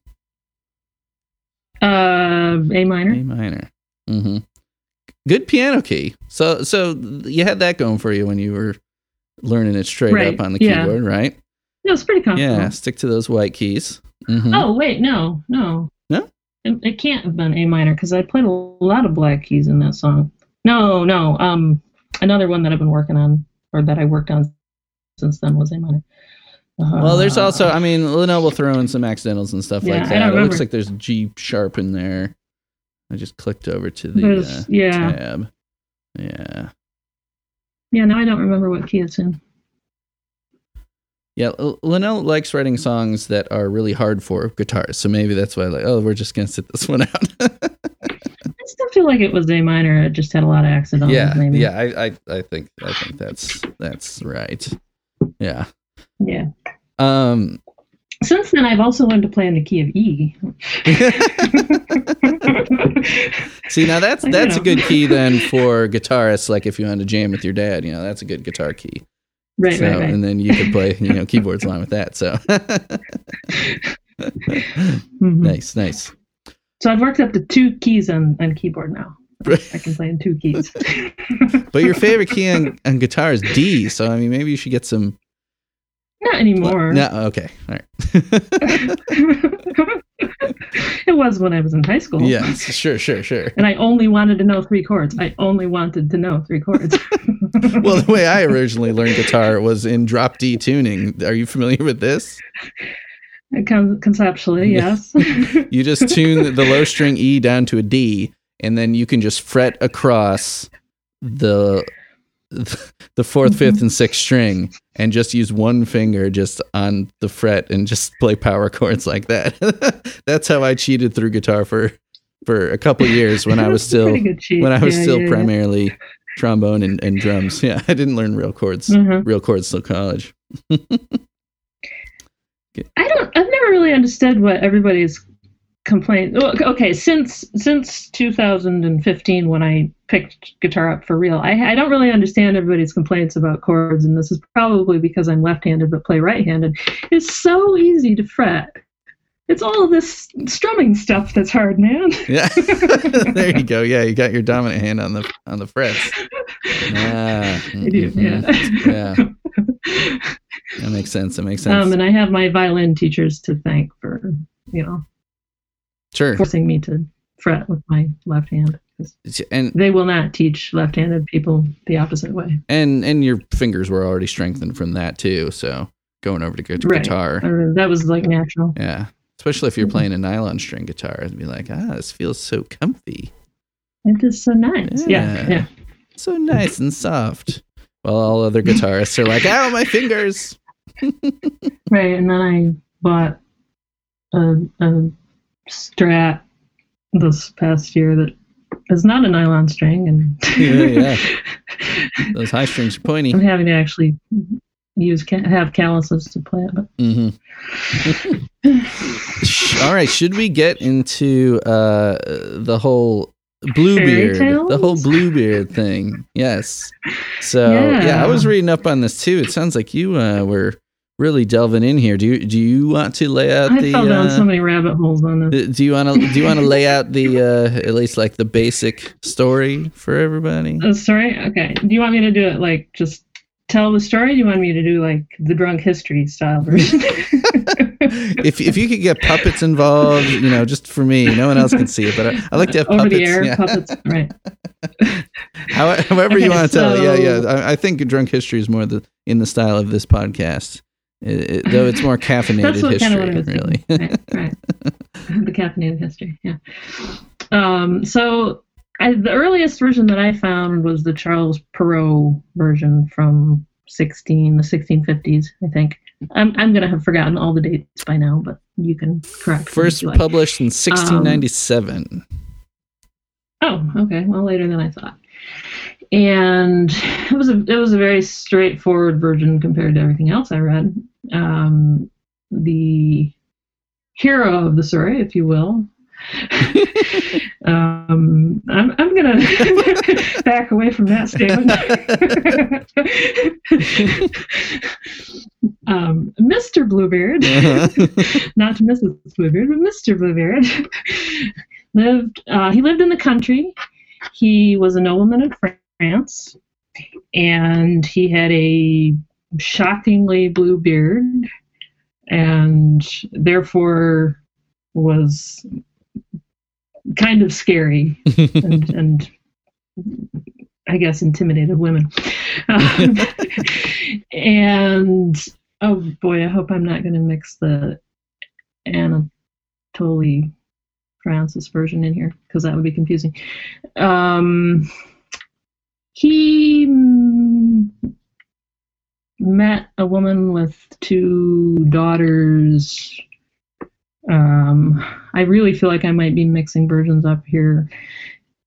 S3: uh, A minor.
S2: A minor. Mm-hmm. Good piano key. So so you had that going for you when you were learning it straight
S3: Right,
S2: up on the
S3: yeah.
S2: keyboard, right?
S3: Yeah, it's pretty comfortable.
S2: Yeah. Stick to those white keys. Mhm.
S3: Oh wait, no, no.
S2: No?
S3: It, it can't have been A minor because I played a lot of black keys in that song. No, no. Um, another one that I've been working on, or that I worked on since then, was A minor. Uh,
S2: Well, there's also, I mean, Linnell will throw in some accidentals and stuff
S3: Yeah,
S2: like that. It looks like there's G sharp in there. I just clicked over to the uh,
S3: yeah.
S2: tab. Yeah.
S3: yeah. Now I don't remember what key it's in.
S2: Yeah, Linnell likes writing songs that are really hard for guitars. So maybe that's why, like, oh, we're just going to sit this one out. [laughs]
S3: I still feel like it was A minor. It just had a lot of accidents.
S2: yeah.
S3: maybe.
S2: Yeah. I, I, I think, I think that's, that's right. Yeah.
S3: Yeah.
S2: Um,
S3: Since then, I've also learned to play in the key of E. [laughs]
S2: see, now that's, that's a good key then for guitarists. Like if you want to jam with your dad, you know, that's a good guitar key.
S3: right,
S2: so,
S3: right, right.
S2: and then you could play, you know, keyboards along with that. So
S3: Mhm.
S2: nice, nice.
S3: So I've worked up to two keys on, on keyboard now. I can play in two keys. [laughs]
S2: But your favorite key on, on guitar is D. So I mean, maybe you should get some.
S3: Not anymore.
S2: No, okay, all right. [laughs]
S3: it was when I was in high school.
S2: yeah, sure, sure, sure.
S3: And I only wanted to know three chords. I only wanted to know three chords. [laughs]
S2: Well, the way I originally learned guitar was in drop D tuning. Are you familiar with this?
S3: Con- conceptually, yes. [laughs]
S2: You just tune the low string E down to a D, and then you can just fret across the the 4th
S3: Mm-hmm.
S2: fifth, and sixth string, and just use one finger just on the fret and just play power chords like that. [laughs] That's how I cheated through guitar for for a couple years when [laughs] I was still
S3: pretty good cheat.
S2: when I was
S3: Yeah,
S2: still
S3: yeah, yeah.
S2: primarily trombone and, and drums. Yeah, I didn't learn real chords,
S3: Mhm.
S2: real chords till college. [laughs]
S3: I don't. I've never really understood what everybody's complaint. Okay, since since 2015, when I picked guitar up for real, I I don't really understand everybody's complaints about chords, and this is probably because I'm left-handed but play right-handed. It's so easy to fret. It's all this strumming stuff that's hard, man. [laughs]
S2: Yeah, [laughs] there you go. Yeah, you got your dominant hand on the on the frets. Yeah, [laughs]
S3: I do, yeah.
S2: mhm. yeah. That makes sense. That makes sense.
S3: Um, and I have my violin teachers to thank for, you know,
S2: sure.
S3: forcing me to fret with my left hand.
S2: And
S3: They will not teach left-handed people the opposite way.
S2: and and your fingers were already strengthened from that too. So going over to
S3: Right.
S2: guitar,
S3: Uh, that was like natural.
S2: yeah. Especially if you're
S3: Mhm.
S2: playing a nylon string guitar, it'd be like, ah, this feels so comfy.
S3: It is so nice. Yeah,
S2: Yeah.
S3: yeah.
S2: so nice and soft. While all other guitarists are like, ow, my fingers. [laughs]
S3: Right. And then I bought a, a Strat this past year that is not a nylon string, and
S2: Yeah, [laughs] Those high strings are pointy.
S3: I'm having to actually use have calluses to play it. But
S2: hmm [laughs] all right, should we get into uh, the whole Bluebeard, the whole? Bluebeard thing? Yes. So [laughs] yeah.
S3: Yeah.
S2: I was reading up on this too. It sounds like you uh, were really delving in here. Do you do you want to lay out
S3: I
S2: the?
S3: fell down
S2: uh,
S3: so many rabbit holes on this.
S2: do you want to do you want to lay out the uh, at least like the basic story for everybody?
S3: Uh, sorry. Okay. Do you want me to do it like just tell the story? Do you want me to do like the drunk history style version? [laughs]
S2: if if you could get puppets involved, you know, just for me, no one else can see it, but I, I like to have
S3: Over
S2: puppets.
S3: the air
S2: yeah.
S3: puppets. Right. [laughs]
S2: How- However you want to tell it. Yeah, yeah. I, I think drunk history is more the in the style of this podcast, It- it- though it's more [laughs] caffeinated
S3: what kind of what I
S2: history,
S3: was
S2: really.
S3: right, right. [laughs] the caffeinated history. Yeah. Um, so I, the earliest version that I found was the Charles Perrault version from 16 the 1650s, I think. I'm I'm gonna have forgotten all the dates by now, but you can correct. me
S2: First
S3: like.
S2: published in 1697.
S3: Oh, okay. Well, later than I thought. And [laughs] it was a it was a very straightforward version compared to everything else I read. Um, the hero of the story, if you will, [laughs] Um, I'm, I'm going [laughs] to back away from that statement. um, Mr. Bluebeard, not Mrs. Bluebeard, but Mr. Bluebeard, lived. Uh, he lived in the country. He was a nobleman in France, and he had a shockingly blue beard, and therefore was kind of scary [laughs] and, and I guess intimidated women. Um, [laughs] and oh boy, I hope I'm not going to mix the Anatoly Francis version in here because that would be confusing. Um, he met a woman with two daughters. Um, I really feel like I might be mixing versions up here.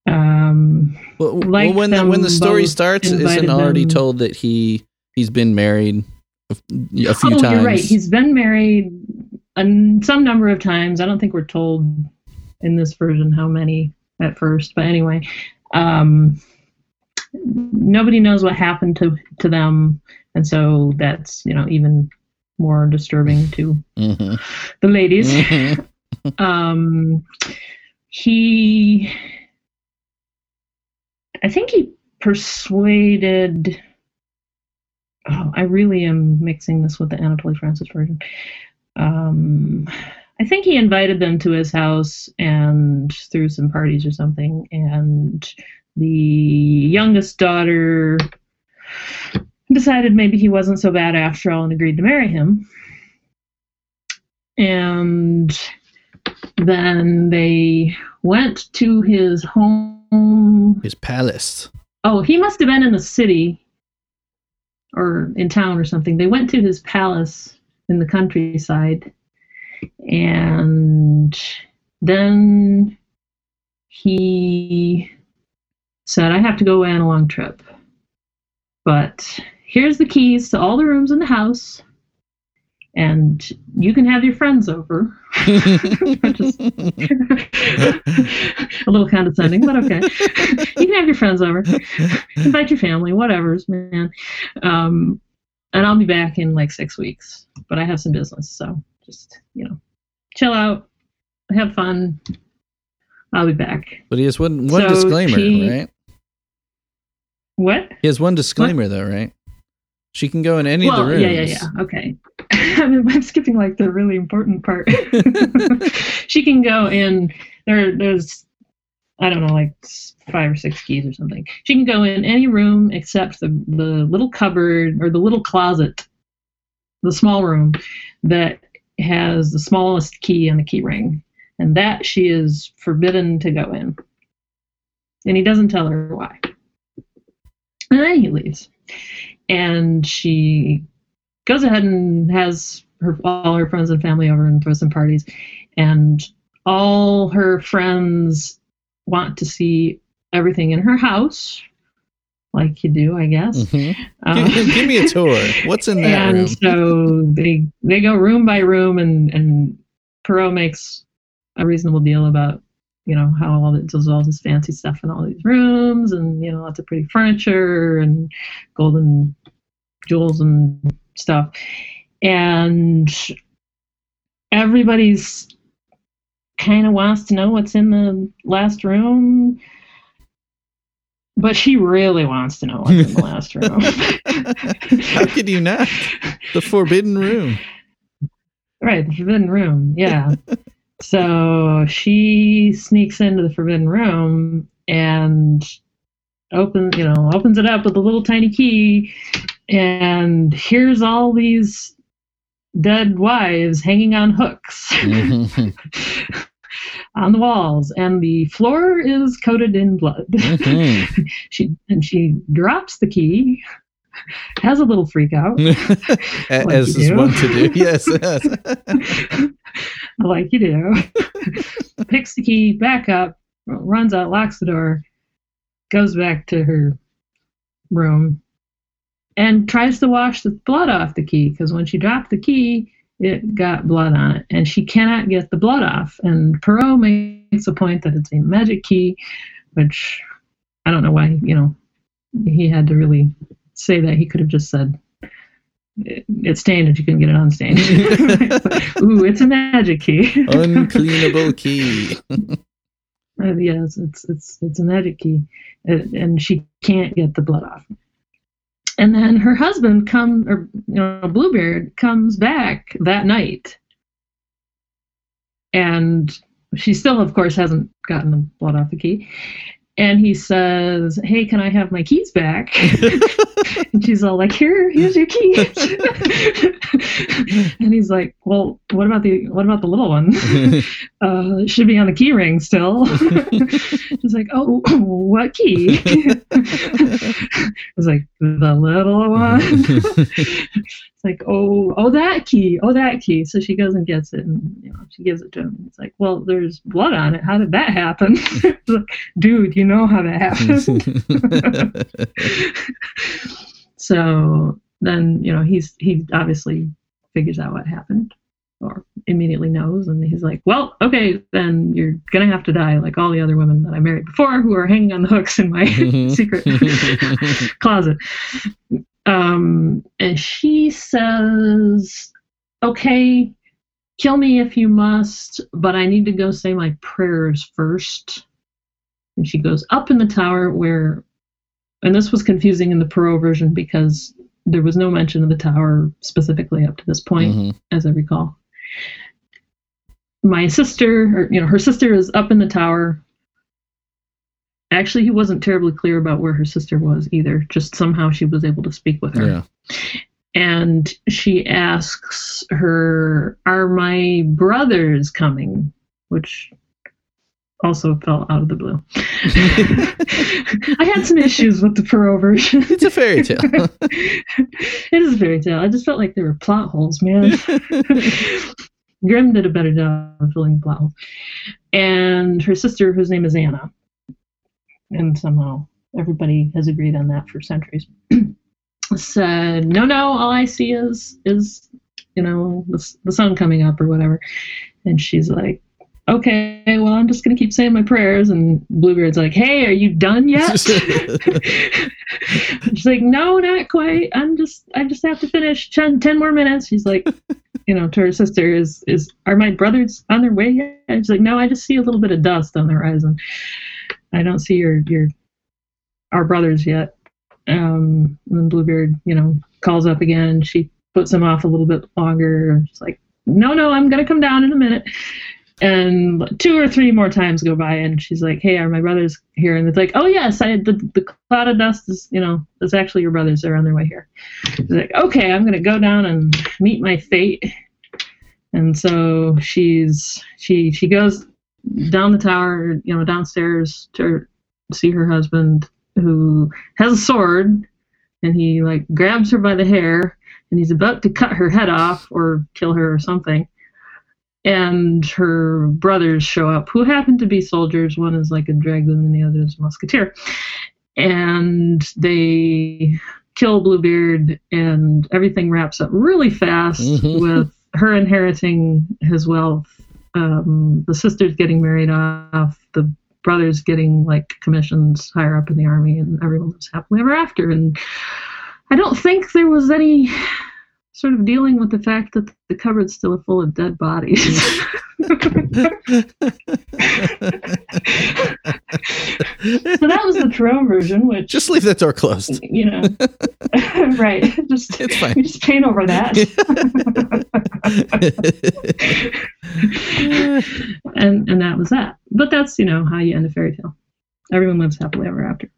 S3: Um,
S2: Well, well,
S3: Like
S2: when the when the story starts, isn't already
S3: them-
S2: told that he he's been married a few
S3: oh,
S2: times.
S3: you're right. He's been married a, some number of times. I don't think we're told in this version how many at first, but anyway, um, nobody knows what happened to to them, and so that's you know even more disturbing to
S2: Mhm.
S3: the ladies.
S2: Mhm. [laughs]
S3: um, he, I think he persuaded. Oh, I really am mixing this with the Anatoly Francis version. Um, I think he invited them to his house and threw some parties or something, and the youngest daughter decided maybe he wasn't so bad after all and agreed to marry him. And then they went to his home.
S2: His palace.
S3: Oh, he must have been in the city or in town or something. They went to his palace in the countryside. And then he said, I have to go away on a long trip. But here's the keys to all the rooms in the house. And you can have your friends over. [laughs] Just- [laughs] a little condescending, but okay. you can have your friends over, invite your family, whatever's, man. Um, and I'll be back in like six weeks, but I have some business, so just you know, chill out, have fun. I'll be back.
S2: but he has one one
S3: So
S2: disclaimer,
S3: he-
S2: right?
S3: What?
S2: He has one disclaimer though, right? She can go in any
S3: well,
S2: of the rooms.
S3: yeah, yeah, yeah. Okay. [laughs] I mean, I'm skipping like the really important part. [laughs] [laughs] she can go in. There, there's, I don't know, like five or six keys or something. She can go in any room except the the little cupboard or the little closet, the small room that has the smallest key on the key ring, and that she is forbidden to go in. And he doesn't tell her why. And then he leaves and she goes ahead and has her all her friends and family over and throws some parties and all her friends want to see everything in her house like you do i guess
S2: Mhm.
S3: Um,
S2: give, give me a tour. What's in that
S3: and
S2: room?
S3: so they they go room by room and and Perrault makes a reasonable deal about you know how all this does all this fancy stuff in all these rooms and you know lots of pretty furniture and golden jewels and stuff and everybody's kind of wants to know what's in the last room but she really wants to know what's in the last room [laughs]
S2: How could you not? The forbidden room.
S3: Right, the forbidden room. Yeah. [laughs] so she sneaks into the forbidden room and opens, you know, opens it up with a little tiny key, and here's all these dead wives hanging on hooks [laughs] on the walls, and the floor is coated in blood.
S2: Mhm. [laughs]
S3: she and she drops the key, has a little freak out. [laughs] Like
S2: As is
S3: do.
S2: one to do. Yes. yes.
S3: Like you do. [laughs] Picks the key back up, runs out, locks the door, goes back to her room, and tries to wash the blood off the key because when she dropped the key, it got blood on it, and she cannot get the blood off. And Perrault makes a point that it's a magic key, which I don't know why, you know, he had to really say that. He could have just said, "It- it's stained and you can get it unstained. [laughs] Ooh, it's a magic key.
S2: Uncleanable [laughs] key.
S3: Uh, yes, it's it's it's a magic key, and she can't get the blood off. And then her husband come or you know Bluebeard comes back that night, and she still, of course, hasn't gotten the blood off the key. And he says, "Hey, can I have my keys back?" [laughs] and she's all like, "Here, here's your key." [laughs] and he's like, "Well, what about the what about the little one?" [laughs] uh, should be on the key ring still. [laughs] She's like, oh, [clears throat] what key? it's like the little one. it's like, oh, oh, that key, oh, that key. So she goes and gets it, and you know, she gives it to him. It's like, well, there's blood on it. How did that happen? Like, Dude, you know how that happened. So then, you know, he's he obviously figures out what happened or immediately knows. And he's like well okay then you're gonna have to die like all the other women that i married before who are hanging on the hooks in my [laughs] secret [laughs] closet. Um and she says okay kill me if you must but i need to go say my prayers first. And she goes up in the tower where and this was confusing in the Perrault version because there was no mention of the tower specifically up to this point
S2: Mhm.
S3: as I recall. My sister, or you know, her sister is up in the tower. Actually, he wasn't terribly clear about where her sister was either. Just somehow she was able to speak with her.
S2: Yeah.
S3: And she asks her, Are my brothers coming? Which also fell out of the blue. [laughs] I had some issues with the Perrault version.
S2: It's a fairy tale. [laughs]
S3: it is a fairy tale. I just felt like there were plot holes, man. [laughs] Grimm did a better job of filling the plot holes. And her sister, whose name is Anna, and somehow everybody has agreed on that for centuries, [clears throat] said, "No, no, all I see is is you know the, the sun coming up or whatever." And she's like, "Okay, well, I'm just gonna keep saying my prayers." And Bluebeard's like, "Hey, are you done yet?" [laughs] She's like, no, not quite. I'm just, I just have to finish 10, 10 more minutes. She's like, [laughs] you know, to her sister, is, is, are my brothers on their way yet? And she's like, no, I just see a little bit of dust on the horizon. I don't see your, your, our brothers yet. Um, and then Bluebeard, you know, calls up again. She puts him off a little bit longer. She's like, no, no, I'm going to come down in a minute. And two or three more times go by, and she's like, "Hey, are my brothers here?" And it's like, "Oh yes, I the the cloud of dust is you know it's actually your brothers. They're on their way here." She's like, "Okay, I'm gonna go down and meet my fate." And so she's she she goes down the tower, you know, downstairs to see her husband who has a sword, and he like grabs her by the hair, and he's about to cut her head off or kill her or something and her brothers show up who happen to be soldiers. One is like a dragoon and the other is a musketeer. And they kill bluebeard and everything wraps up really fast [laughs]
S2: Mhm.
S3: with her inheriting his wealth um, the sisters getting married off the brothers getting like commissions higher up in the army and everyone lives happily ever after. And i don't think there was any sort of dealing with the fact that the cupboard's still full of dead bodies. [laughs] so that was the Perrault version, which
S2: Just leave that door closed.
S3: you know, [laughs] right? Just
S2: It's fine.
S3: we just paint over that, [laughs] and and that was that. But that's you know how you end a fairy tale. Everyone lives happily ever after.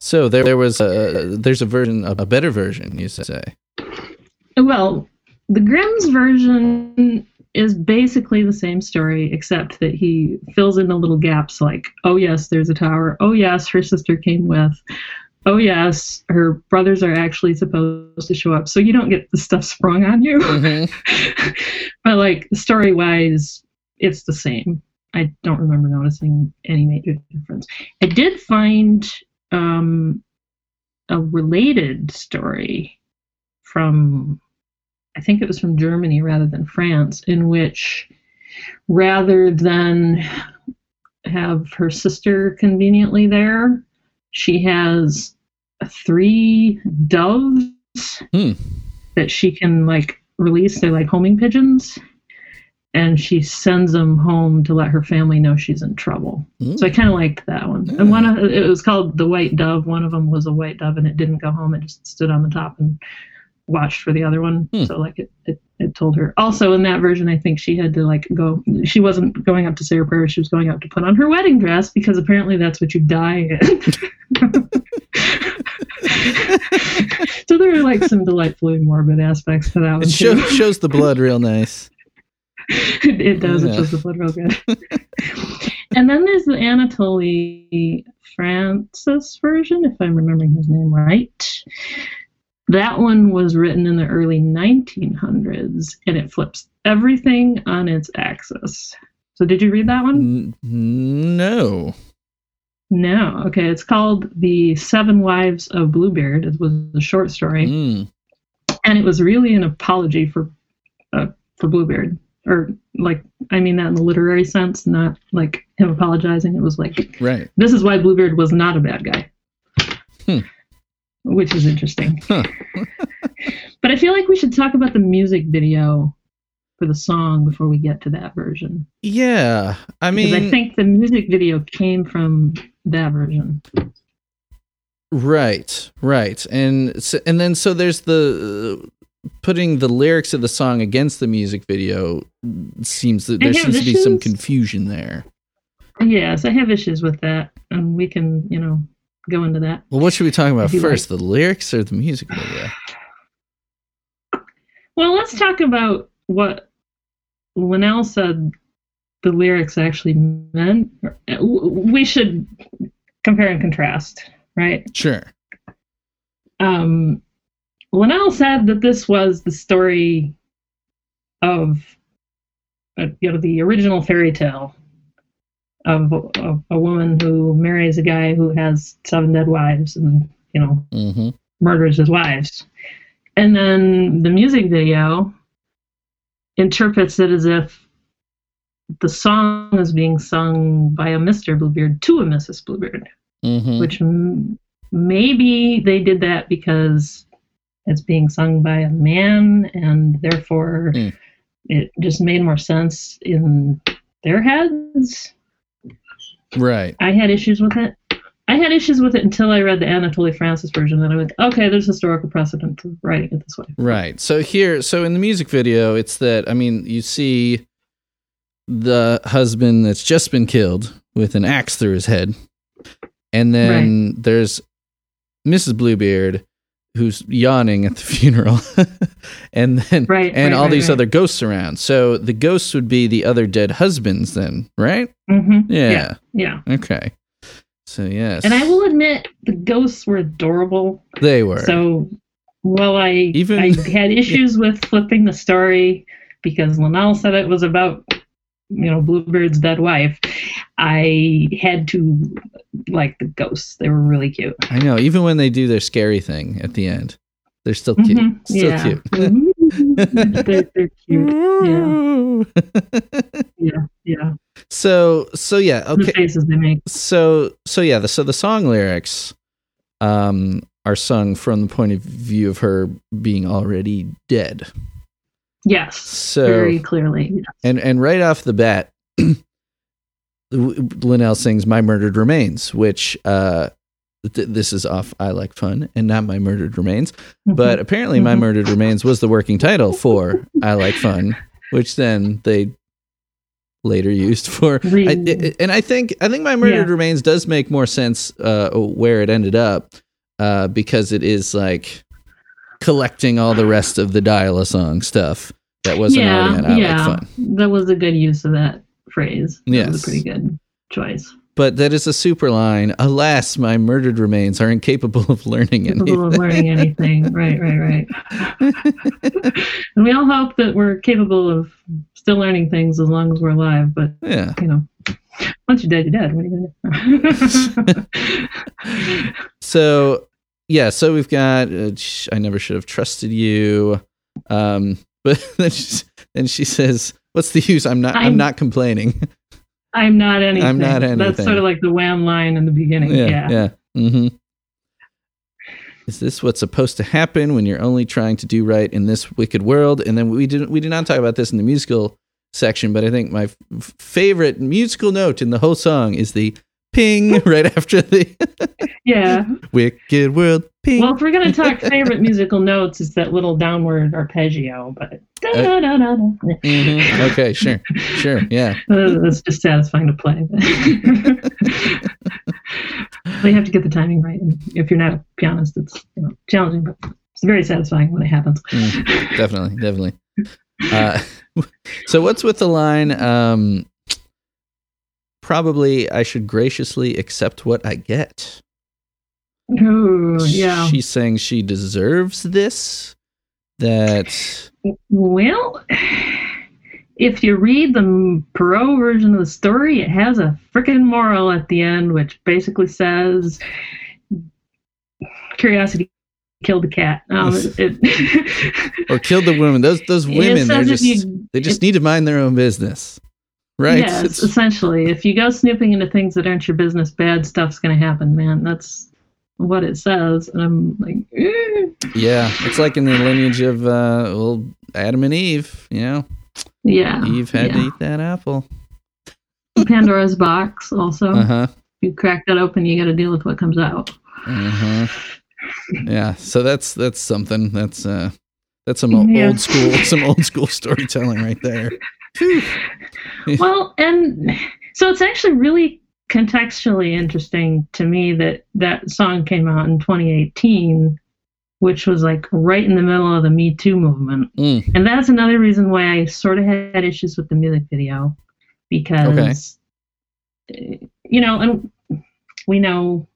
S2: so there, there was a there's a version, a better version, you say.
S3: Well, the Grimm's version is basically the same story, except that he fills in the little gaps like, oh, yes, there's a tower. Oh, yes, her sister came with. Oh, yes, her brothers are actually supposed to show up. So you don't get the stuff sprung on you.
S2: Mhm. [laughs]
S3: but, like, story wise, it's the same. I don't remember noticing any major difference. I did find um, a related story from I think it was from Germany rather than France, in which rather than have her sister conveniently there, she has three doves
S2: Hmm.
S3: that she can like release. They're like homing pigeons. And she sends them home to let her family know she's in trouble.
S2: Hmm.
S3: So I kind of liked that one. And one of it was called the white dove. One of them was a white dove, and it didn't go home. It just stood on the top and watched for the other one.
S2: Hmm.
S3: So like it, it, it told her. Also in that version, I think she had to like go. She wasn't going up to say her prayers. She was going up to put on her wedding dress because apparently that's what you die in. [laughs] so there are like some delightfully morbid aspects to that one
S2: It show, shows the blood real nice.
S3: it, it does.
S2: Yeah.
S3: It shows the blood real good. and then there's the Anatoly Francis version, if I'm remembering his name right. That one was written in the early 1900s, and it flips everything on its axis. So, did you read that one?
S2: No.
S3: No. Okay, it's called "The Seven Wives of Bluebeard." It was a short story.
S2: Mm.
S3: and it was really an apology for uh, for Bluebeard, or like I mean that in the literary sense, not like him apologizing. It was like
S2: Right.
S3: this is why Bluebeard was not a bad guy,
S2: Hmm.
S3: Which is interesting.
S2: Huh. [laughs]
S3: but I feel like we should talk about the music video for the song before we get to that version,
S2: Yeah. I
S3: because
S2: mean,
S3: I think the music video came from that version.
S2: Right, right, and so, and then so there's the putting the lyrics of the song against the music video seems that there seems to be some confusion there.
S3: Yes, I have issues with that, and we can you know go into that.
S2: Well, what should we talk about first, the lyrics or the music video?
S3: Well, let's talk about what Linnell said the lyrics actually meant. We should compare and contrast, right?
S2: Sure.
S3: Um, Linnell said that this was the story of, uh, you know, the original fairy tale of, of a woman who a guy who has seven dead wives and, you know,
S2: hmm
S3: murders his wives. And then the music video interprets it as if the song is being sung by a Mr. Bluebeard to a Mrs. Bluebeard,
S2: hmm
S3: which m- maybe they did that because it's being sung by a man and therefore
S2: Hmm.
S3: it just made more sense in their heads.
S2: Right.
S3: I had issues with it. I had issues with it until I read the Anatoly Francis version. Then I went, okay, there's historical precedent for writing it this way.
S2: Right. So here, so in the music video, it's that I mean, you see the husband that's just been killed with an axe through his head, and then there's Mrs. Bluebeard who's yawning at the [laughs] funeral, [laughs] and then
S3: Right,
S2: and
S3: right,
S2: all
S3: right,
S2: these other ghosts around. So the ghosts would be the other dead husbands, then, right?
S3: mm-hmm.
S2: Yeah.
S3: Yeah.
S2: Okay. So yes,
S3: And I will admit, the ghosts were adorable.
S2: they were.
S3: So, well I
S2: Even-
S3: I had issues [laughs] with flipping the story because Linnell said it was about you know Bluebeard's dead wife, I had to like the ghosts. They were really cute.
S2: I know. Even when they do their scary thing at the end, they're still cute.
S3: Mhm,
S2: Still
S3: yeah.
S2: cute. [laughs]
S3: they're, they're cute. [laughs] Yeah, yeah.
S2: So so yeah,
S3: The
S2: okay.
S3: faces they make.
S2: So so yeah, the, so the song lyrics um are sung from the point of view of her being already dead.
S3: Yes,
S2: So
S3: very clearly. yes.
S2: and and right off the bat [clears throat] Linnell sings My Murdered Remains, which uh th- this is off I Like Fun and not My Murdered Remains. But apparently, My
S3: Mhm.
S2: Murdered Remains was the working title for I Like Fun, which then they later used for. I, I- and I think I think My Murdered
S3: Yeah.
S2: Remains does make more sense uh, where it ended up uh, because it is like collecting all the rest of the dial a song stuff that wasn't already on I
S3: yeah,
S2: Like Fun.
S3: that was a good use of that phrase. That
S2: Yes.
S3: was a pretty good choice.
S2: But that is a super line. Alas, my murdered remains are incapable of learning anything.
S3: Capable of learning anything. [laughs] right, right, right. and we all hope that we're capable of still learning things as long as we're alive. But
S2: yeah.
S3: you know, once you're dead, you're dead. What are you gonna do? [laughs]
S2: So yeah, so we've got uh, sh- I never should have trusted you. Um, [laughs] but then then she says, "What's the use? I'm not. I'm,
S3: I'm-
S2: not complaining." [laughs]
S3: I'm not anything.
S2: I'm not anything.
S3: That's sort of like the wham line in the beginning. Yeah.
S2: yeah. hmm Is this what's supposed to happen when you're only trying to do right in this wicked world? And then we didn't we did not talk about this in the musical section, but I think my f- favorite musical note in the whole song is the ping [laughs] right after the [laughs]
S3: Yeah.
S2: wicked world ping.
S3: Well, if we're gonna talk [laughs] favorite musical notes, it's that little downward arpeggio, but da-da-da-da-da.
S2: Mhm. Okay, sure, sure, yeah.
S3: Uh, that's just satisfying to play. but you have to get the timing right, and if you're not a pianist, it's you know challenging, but it's very satisfying when it happens.
S2: Mm, definitely, definitely. Uh, so what's with the line? Um, probably I should graciously accept what I get.
S3: Ooh, yeah.
S2: She's saying she deserves this. That
S3: Well, if you read the Perrault version of the story, it has a freaking moral at the end, which basically says curiosity killed the cat. [laughs] Um, it, it-
S2: or killed the woman. Those those women, they're just
S3: you-
S2: they just need to mind their own business, right?
S3: Yes,
S2: It's-
S3: essentially. If you go snooping into things that aren't your business, bad stuff's going to happen, man. That's what it says. And I'm like, eh.
S2: yeah, it's like in the lineage of uh, well, Adam and Eve. You know,
S3: yeah.
S2: Eve had to eat that apple. [laughs]
S3: Pandora's box, also.
S2: Uh huh.
S3: You crack that open, you got to deal with what comes out.
S2: Uh-huh. Yeah, so that's that's something. That's uh that's some
S3: Yeah.
S2: old school some old school storytelling right there. [laughs]
S3: Well, and so it's actually really contextually interesting to me that that song came out in 2018, which was like right in the middle of the Me Too movement.
S2: Mm,
S3: And that's another reason why I sort of had issues with the music video because, uh, you know, and we know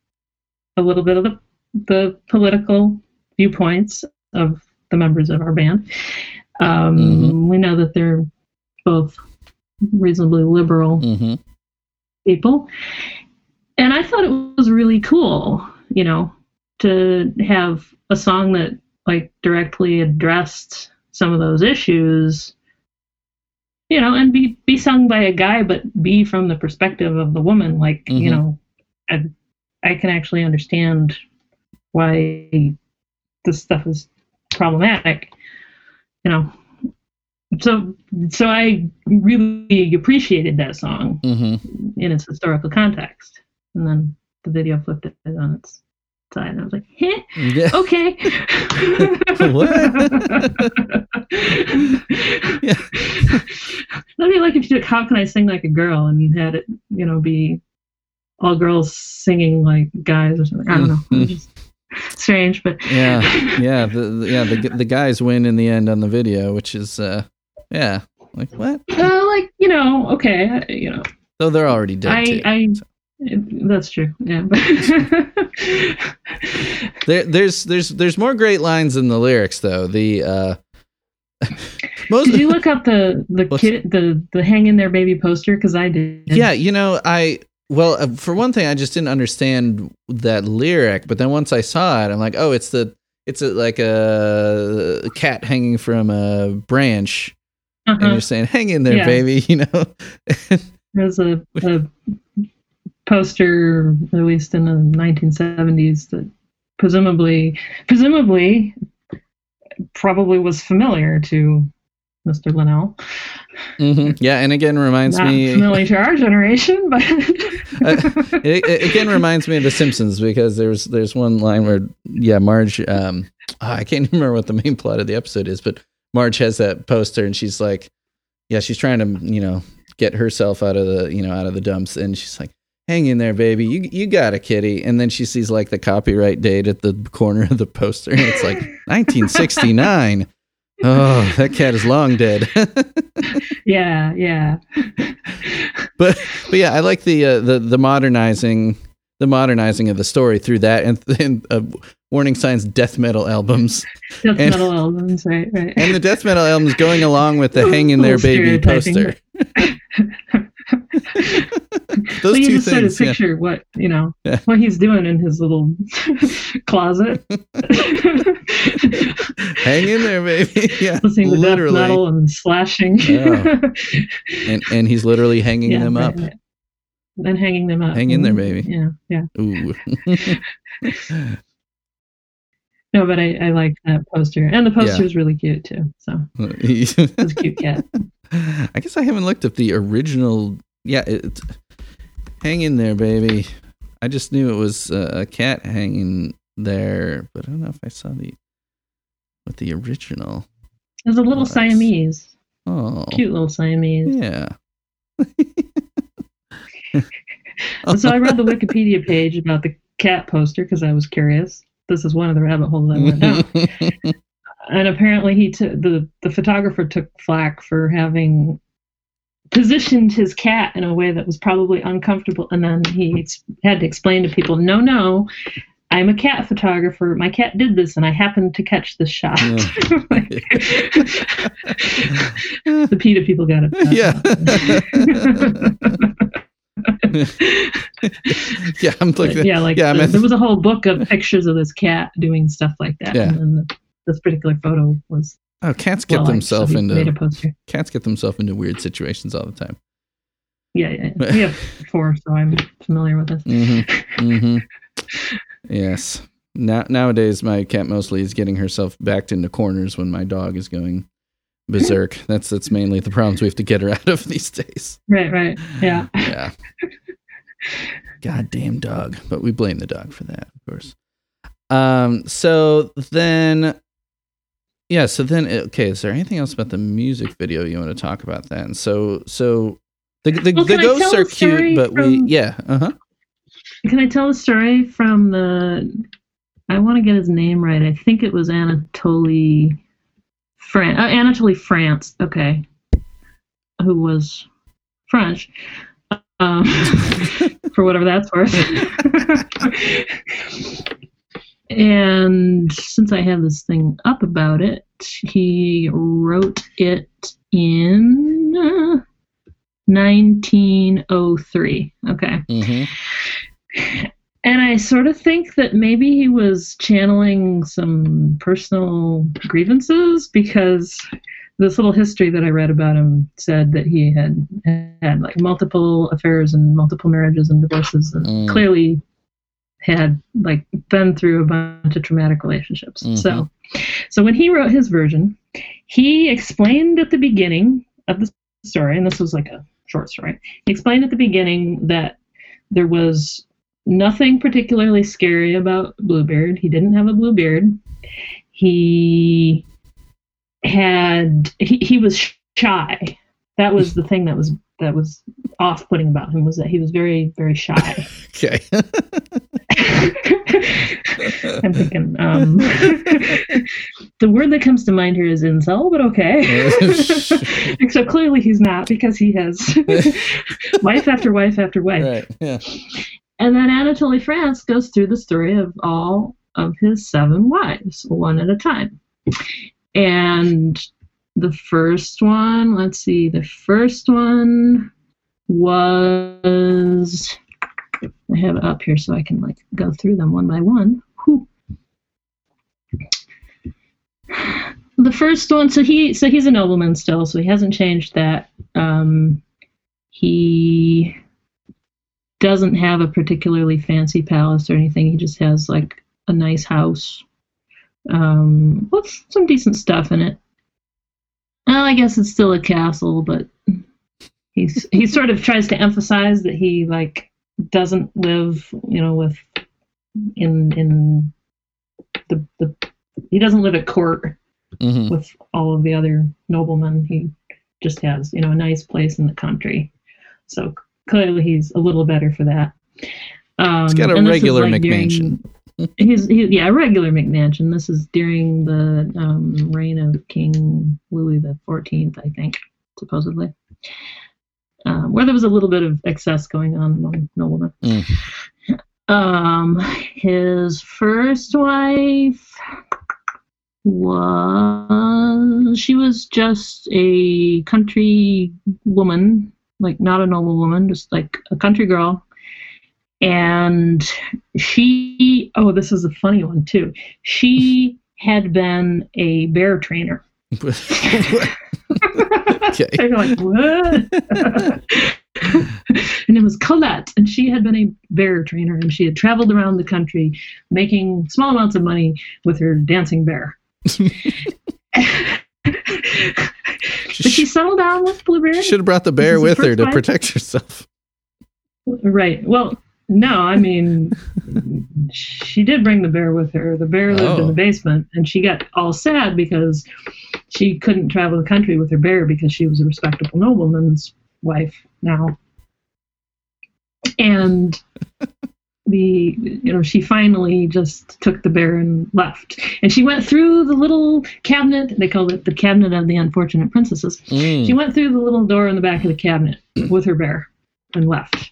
S3: a little bit of the, the political viewpoints of the members of our band. Um,
S2: Mhm.
S3: We know that they're both reasonably liberal
S2: hmm
S3: people. And I thought it was really cool, you know, to have a song that like directly addressed some of those issues, you know, and be be sung by a guy, but be from the perspective of the woman. Like, you
S2: Mhm.
S3: know, I I can actually understand why this stuff is problematic, you know. So so I really appreciated that song
S2: hmm
S3: in its historical context. And then the video flipped it on its side, and I was like, "Heh,
S2: Yeah.
S3: okay." [laughs]
S2: Yeah. [laughs]
S3: That'd be like if you took "How Can I Sing Like a Girl" and had it, you know, be all girls singing like guys or something. I don't know.
S2: Mhm. [laughs]
S3: It's just strange, but
S2: Yeah. Yeah. The, the- yeah. The the guys win in the end on the video, which is uh yeah. Like what?
S3: uh, like you know, okay, I- you know,
S2: Though they're already dead
S3: I,
S2: too.
S3: I, that's true. Yeah. [laughs]
S2: There, there's there's there's more great lines in the lyrics though. The uh [laughs] most
S3: Did you look up the the kid the the hang in there baby poster? Because I did.
S2: yeah, you know, I well, uh, for one thing, I just didn't understand that lyric, but then once I saw it, I'm like, oh, it's the it's a, like a cat hanging from a branch, and
S3: Uh-huh.
S2: you're saying, "Hang in there,
S3: Yeah.
S2: baby," [laughs] you know.
S3: There's a, a poster released in the 1970s that presumably presumably probably was familiar to Mr. Linnell.
S2: hmm Yeah, and again reminds
S3: Not
S2: me.
S3: familiar to our generation, but [laughs]
S2: it, it again reminds me of The Simpsons because there's there's one line where yeah Marge um ah, I can't remember what the main plot of the episode is but Marge has that poster and she's like yeah she's trying to you know get herself out of the you know out of the dumps. And she's like hang in there baby. You you got a kitty. And then she sees like the copyright date at the corner of the poster and it's like [laughs] 1969 oh that cat is long dead. [laughs]
S3: Yeah, yeah.
S2: but but yeah, I like the uh, the the modernizing the modernizing of the story through that and, and uh, warning signs death metal albums [laughs]
S3: Death
S2: And-
S3: metal albums, right, right.
S2: and the death metal albums going along with the [laughs] hang in there baby poster. [laughs] Those
S3: well, you
S2: two
S3: just
S2: things. Yeah.
S3: picture what you know
S2: Yeah.
S3: what he's doing in his little closet.
S2: Hang in there, baby. Yeah,
S3: listening to death
S2: literally.
S3: metal and slashing.
S2: Yeah. And and he's literally hanging
S3: Yeah,
S2: them
S3: right,
S2: up.
S3: right. Then hanging them up.
S2: Hang in there,
S3: Mhm.
S2: baby.
S3: Yeah, yeah.
S2: Ooh.
S3: No, but I, I like that poster, and the poster is really cute too. So [laughs] it's a cute cat.
S2: I guess I haven't looked up the original. Yeah, it, hang in there, baby. I just knew it was uh, a cat hanging there, but I don't know if I saw the what the original.
S3: It was a little
S2: Nice.
S3: Siamese,
S2: Oh,
S3: cute little Siamese.
S2: yeah. [laughs]
S3: So I read the Wikipedia page about the cat poster because I was curious. This is one of the rabbit holes I went down. [laughs] and apparently he took the the photographer took flack for having positioned his cat in a way that was probably uncomfortable and then he ex- had to explain to people no no i'm a cat photographer my cat did this and i happened to catch this shot Like, [laughs] the PETA people got it [laughs]
S2: yeah. [laughs] yeah, I'm
S3: But yeah like
S2: yeah, I mean-
S3: there was a whole book of pictures of this cat doing stuff like that
S2: Yeah.
S3: and then the, this particular photo was
S2: Oh, cats get
S3: well so
S2: themselves
S3: made a
S2: into
S3: poster
S2: cats get themselves into weird situations all the time.
S3: Yeah, yeah. yeah. [laughs] We have four, so I'm familiar with this.
S2: Mm-hmm. [laughs] Mm-hmm. yes. Now nowadays, my cat mostly is getting herself backed into corners when my dog is going berserk. That's that's mainly the problems we have to get her [laughs] out of these days.
S3: Right, right. Yeah. [laughs]
S2: Yeah. Goddamn dog. But we blame the dog for that, of course. Um. So then. Yeah, so then okay, is there anything else about the music video you want to talk about then? So so the the,
S3: Well,
S2: the ghosts are cute, but we yeah, uh-huh.
S3: Can I tell a story from the? I want to get his name right. I think it was Anatoly, Fran- uh, Anatoly France. Okay, who was French, um, [laughs] for whatever that's worth. [laughs] and since I have this thing up about it, he wrote it in uh, 1903. Okay.
S2: Mhm. [laughs]
S3: And I sort of think that maybe he was channeling some personal grievances because this little history that I read about him said that he had had like multiple affairs and multiple marriages and divorces and
S2: Mm.
S3: clearly had like been through a bunch of traumatic relationships.
S2: Mhm.
S3: So so when he wrote his version, he explained at the beginning of the story, and this was like a short story, he explained at the beginning that there was nothing particularly scary about Bluebeard. He didn't have a blue beard. He had he, he was shy. That was the thing that was that was off putting about him was that he was very, very shy. [laughs]
S2: Okay. [laughs]
S3: I'm thinking um [laughs] the word that comes to mind here is incel, but okay. Except clearly he's not because he has wife after wife after wife.
S2: right. Yeah.
S3: And then Anatoly France goes through the story of all of his seven wives, one at a time. And the first one, let's see, the first one was I have it up here so I can like go through them one by one. Whew. The first one, so he so he's a nobleman still, so he hasn't changed that. Um, he doesn't have a particularly fancy palace or anything. He just has like a nice house um, with some decent stuff in it. Well, I guess it's still a castle, but he's he sort of tries to emphasize that he like doesn't live, you know, with in in the the he doesn't live at court
S2: hmm
S3: with all of the other noblemen. He just has, you know, a nice place in the country. So clearly he's a little better for that. Um,
S2: He's got a
S3: and this is,
S2: regular
S3: like, during- [laughs] He's he, yeah, a regular McMansion. This is during the um, reign of King Louis the Fourteenth, I think, supposedly, um, where there was a little bit of excess going on among noblemen.
S2: Mm. [laughs]
S3: Um, his first wife was she was just a country woman, like not a noble woman, just like a country girl. And she, oh, this is a funny one too. She had been a bear trainer. [laughs] [laughs]
S2: okay.
S3: They're like, what? [laughs] and it was Colette, and she had been a bear trainer, and she had traveled around the country making small amounts of money with her dancing bear. But she settled down with Blueberry.
S2: Should have brought the bear
S3: the
S2: with her to
S3: time?
S2: protect herself.
S3: Right. Well, no, I mean, she did bring the bear with her. The bear lived in
S2: Oh.
S3: the basement, and she got all sad because she couldn't travel the country with her bear because she was a respectable nobleman's wife now. And the you know she finally just took the bear and left and she went through the little cabinet they called it the cabinet of the unfortunate princesses
S2: Mm.
S3: she went through the little door in the back of the cabinet with her bear and left.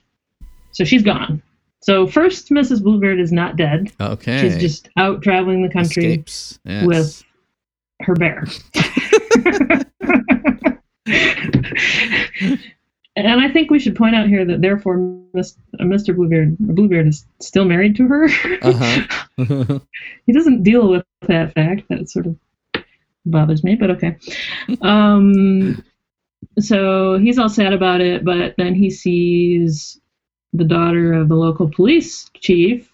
S3: So she's gone. So first, Mrs. Bluebeard is not dead.
S2: Okay.
S3: She's just out traveling the country
S2: Yes.
S3: with her bear. [laughs] [laughs] [laughs] and I think we should point out here that therefore uh, Mr. Bluebeard Bluebeard is still married to her.
S2: Uh-huh. [laughs] [laughs]
S3: he doesn't deal with that fact. That sort of bothers me, but okay. Um, so he's all sad about it, but then he sees the daughter of the local police chief,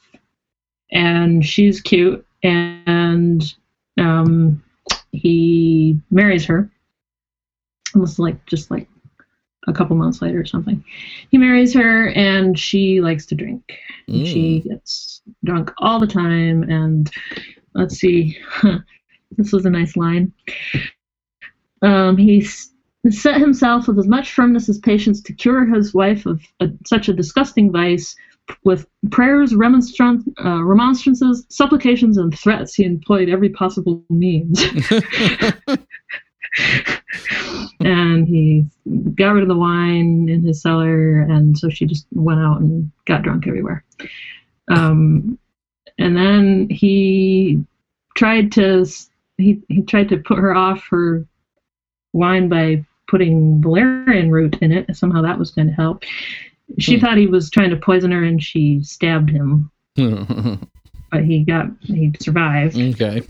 S3: and she's cute, and um, he marries her. Almost like just like a couple months later or something. He marries her, and she likes to drink.
S2: Mm.
S3: She gets drunk all the time, and let's see, [laughs] this was a nice line. Um, he set himself with as much firmness as patience to cure his wife of a, such a disgusting vice. With prayers, remonstrance, uh, remonstrances, supplications, and threats, he employed every possible means. [laughs] [laughs] [laughs] and he got rid of the wine in his cellar, and so she just went out and got drunk everywhere. Um, and then he tried to he he tried to put her off her wine by putting valerian root in it. Somehow that was going to help. She
S2: Hmm.
S3: thought he was trying to poison her, and she stabbed him, [laughs] but he got he survived
S2: okay.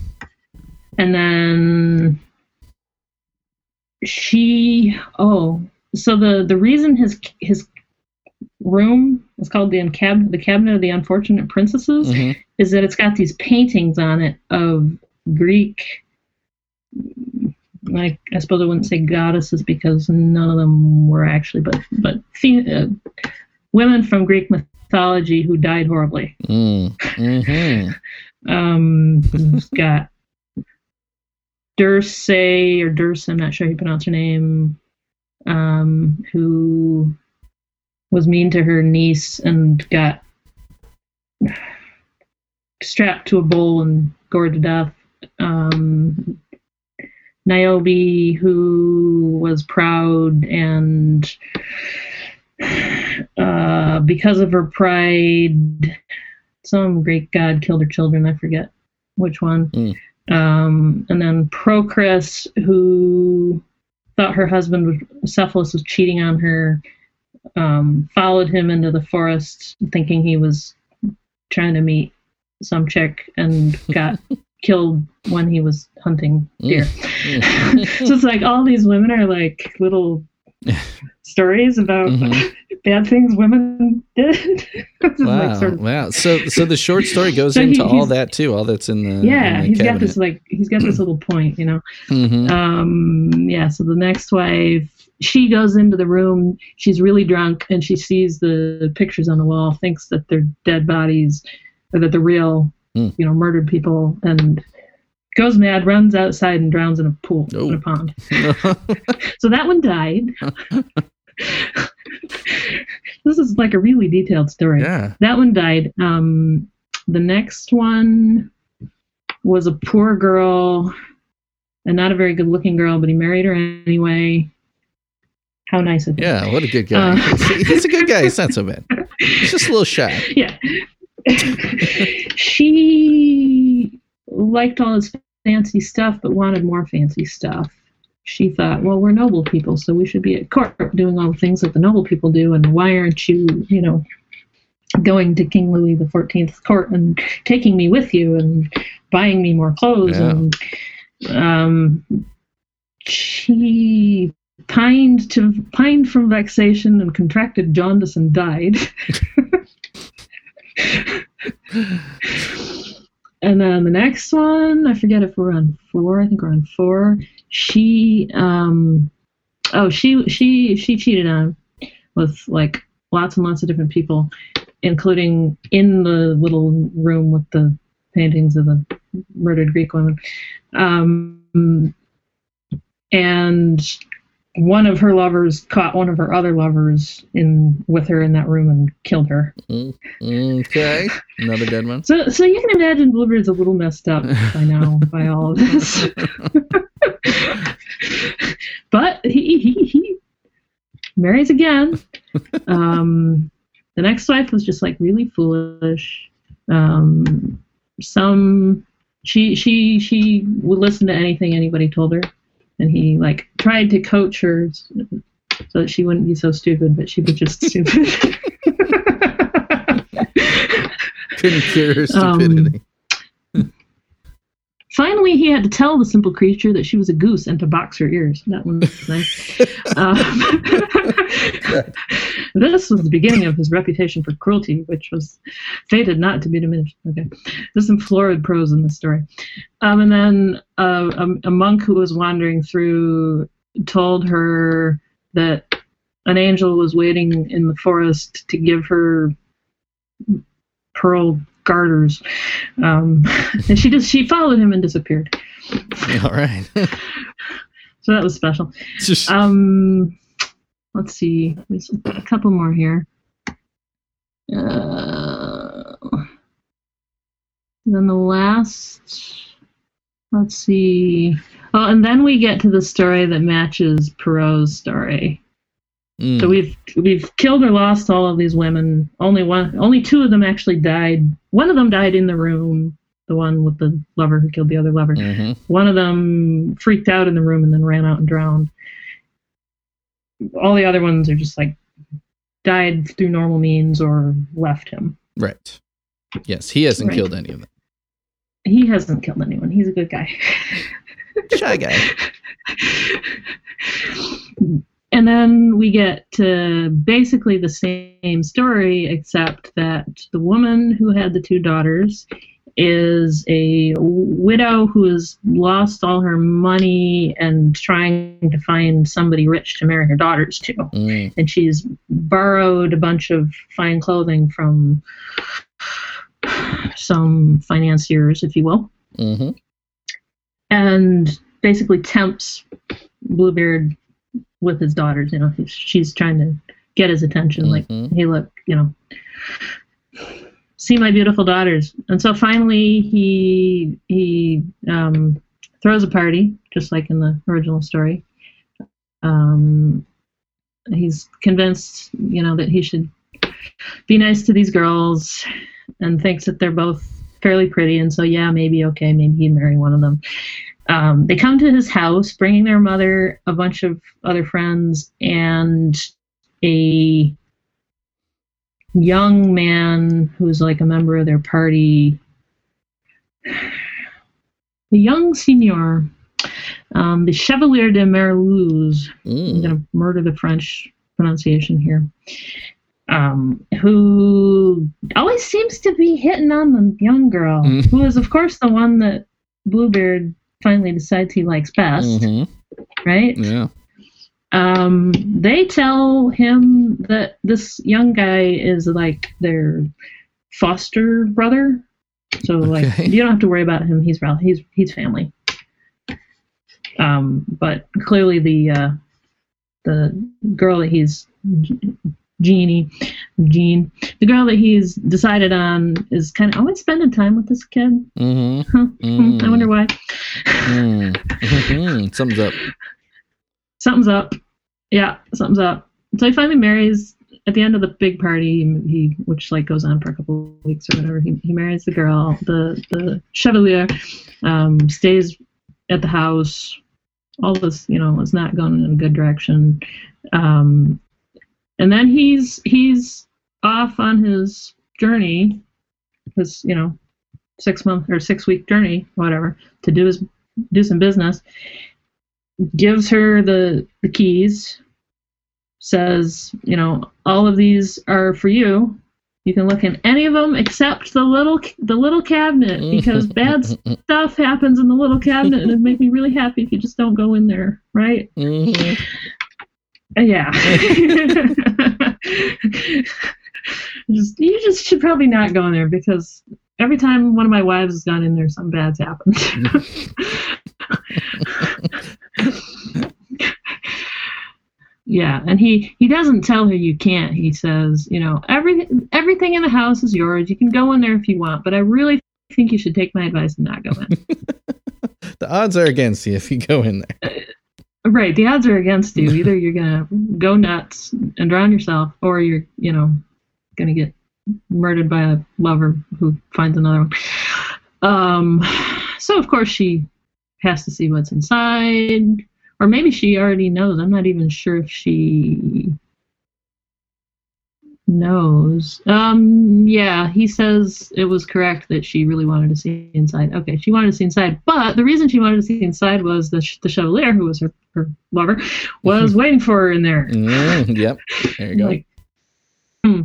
S3: and then she oh so the the reason his his room is called the cabinet the cabinet of the unfortunate princesses
S2: Mhm.
S3: is that it's got these paintings on it of greek like i suppose i wouldn't say goddesses because none of them were actually but but uh, women from greek mythology who died horribly
S2: Mm. Mhm. [laughs]
S3: um, got Durse or Durse, I'm not sure how you pronounce her name, um, who was mean to her niece and got strapped to a bull and gored to death. Um, Niobe, who was proud and uh, because of her pride, some great god killed her children. I forget which one.
S2: Mm.
S3: Um, and then Procris, who thought her husband was, Cephalus was cheating on her, um, followed him into the forest, thinking he was trying to meet some chick, and got [laughs] killed when he was hunting deer. [laughs] [laughs] so it's like all these women are like little stories about
S2: Mhm.
S3: Bad things women did. [laughs]
S2: Wow.
S3: like sort of-
S2: wow. So so the short story [laughs] goes
S3: So he-
S2: into all that too. All that's in the
S3: yeah,
S2: in the
S3: he's got this like he's got this little point, you know.
S2: Mhm.
S3: Um, yeah. So the next wife, she goes into the room. She's really drunk, and she sees the pictures on the wall. Thinks that they're dead bodies, or that they're real,
S2: Hmm.
S3: you know, murdered people, and goes mad, runs outside, and drowns in a pool, in
S2: Oh.
S3: a pond. [laughs] So that one died. This is like a really detailed story.
S2: yeah.
S3: That one died. Um, the next one was a poor girl, and not a very good looking girl, but he married her anyway. How nice of him.
S2: Yeah. What a good guy.
S3: Uh,
S2: He's a good guy. He's not so bad. He's just a little shy. [laughs]
S3: Yeah. [laughs] she liked all his fancy stuff, but wanted more fancy stuff. She thought, well, we're noble people, so we should be at court doing all the things that the noble people do, and why aren't you, you know, going to King Louis the Fourteenth court and taking me with you and buying me more clothes
S2: Yeah.
S3: and um, she pined to pined from vexation and contracted jaundice and died. [laughs] and then the next one, I forget if we're on four. I think we're on four. She, um, oh, she she she cheated on him with like lots and lots of different people, including in the little room with the paintings of the murdered Greek women. Um, and one of her lovers caught one of her other lovers in with her in that room and killed her.
S2: Okay. Another dead one.
S3: So, so you can imagine Bluebeard's a little messed up by now by all of this. [laughs] [laughs] but he, he he marries again. Um, the next wife was just like really foolish. Um, some she she she would listen to anything anybody told her, and he like tried to coach her so that she wouldn't be so stupid, but she was just stupid. [laughs]
S2: Couldn't cure her
S3: Um,
S2: stupidity.
S3: Finally, he had to tell the simple creature that she was a goose and to box her ears. That one was nice. Um, [laughs] [laughs] this was the beginning of his reputation for cruelty, which was fated not to be diminished. Okay, there's some florid prose in this story. Um, and then uh, a, a monk who was wandering through told her that an angel was waiting in the forest to give her pearl garters. Um, [laughs] and she just she followed him and disappeared. [laughs]
S2: All right.
S3: So that was special.
S2: Just-
S3: Um, let's see. There's a couple more here. Uh, then the last. Let's see. Oh, and then we get to the story that matches Perrault's story.
S2: Mm,
S3: So we've we've killed or lost all of these women. Only one, only two of them actually died. One of them died in the room. The one with the lover who killed the other lover.
S2: mhm.
S3: One of them freaked out in the room and then ran out and drowned. All the other ones are just like died through normal means or left him.
S2: Right. Yes, he hasn't
S3: Right.
S2: killed any of them.
S3: He hasn't killed anyone. He's a good guy.
S2: Shy guy. [laughs]
S3: and then we get to basically the same story, except that the woman who had the two daughters is a widow who has lost all her money and trying to find somebody rich to marry her daughters to.
S2: Mm,
S3: And she's borrowed a bunch of fine clothing from some financiers, if you will.
S2: Hmm
S3: and basically tempts Bluebeard with his daughters. You know, he's- she's trying to get his attention. Like,
S2: Mhm.
S3: hey, look, you know, see my beautiful daughters. And so finally, he he um, throws a party, just like in the original story. Um, he's convinced, you know, that he should be nice to these girls, and thinks that they're both fairly pretty. And so, yeah, maybe okay, maybe he'd marry one of them. Um, they come to his house, bringing their mother, a bunch of other friends, and a young man who's like a member of their party. The young seigneur, um, the Chevalier de Merluz, I'm
S2: Mm.
S3: going to murder the French pronunciation here, um, who always seems to be hitting on the young girl,
S2: Mm.
S3: who is, of course, the one that Bluebeard finally decides he likes best,
S2: Mhm.
S3: right?
S2: Yeah.
S3: Um, they tell him that this young guy is like their foster brother. So like you don't have to worry about him. He's he's he's family. Um, but clearly the uh, the girl that he's Jeannie, Jean, the girl that he's decided on is kind of always spending time with this kid.
S2: hmm
S3: Huh. Hmm, I wonder why.
S2: Mm. [laughs] Mhm. Sums up.
S3: something's up. Yeah, something's up. So he finally marries at the end of the big party, he which like goes on for a couple of weeks or whatever. He, he marries the girl. The the chevalier um, stays at the house. All this, you know, is not going in a good direction. Um, and then he's he's off on his journey, his you know six month or six week journey, whatever, to do his do some business. Gives her the the keys. Says, you know, all of these are for you. You can look in any of them except the little the little cabinet because bad [laughs] stuff happens in the little cabinet and it'd make me really happy if you just don't go in there, right?
S2: Mhm.
S3: Uh, Yeah. [laughs] just you just should probably not go in there because every time one of my wives has gone in there, something bad's happened. [laughs] yeah, and he he doesn't tell her you can't. He says, you know, everything everything in the house is yours. You can go in there if you want, but I really think you should take my advice and not go in. [laughs]
S2: the odds are against you if you go in there.
S3: Right, the odds are against you. Either you're gonna go nuts and drown yourself, or you're, you know, gonna get murdered by a lover who finds another one. Um, so of course she has to see what's inside, or maybe she already knows. I'm not even sure if she knows. Um, yeah, he says it was correct that she really wanted to see inside. Okay, she wanted to see inside, but the reason she wanted to see inside was the the Chevalier, who was her, her lover, [laughs] was waiting for her in there.
S2: Mm, yep. There you go.
S3: Like, hmm.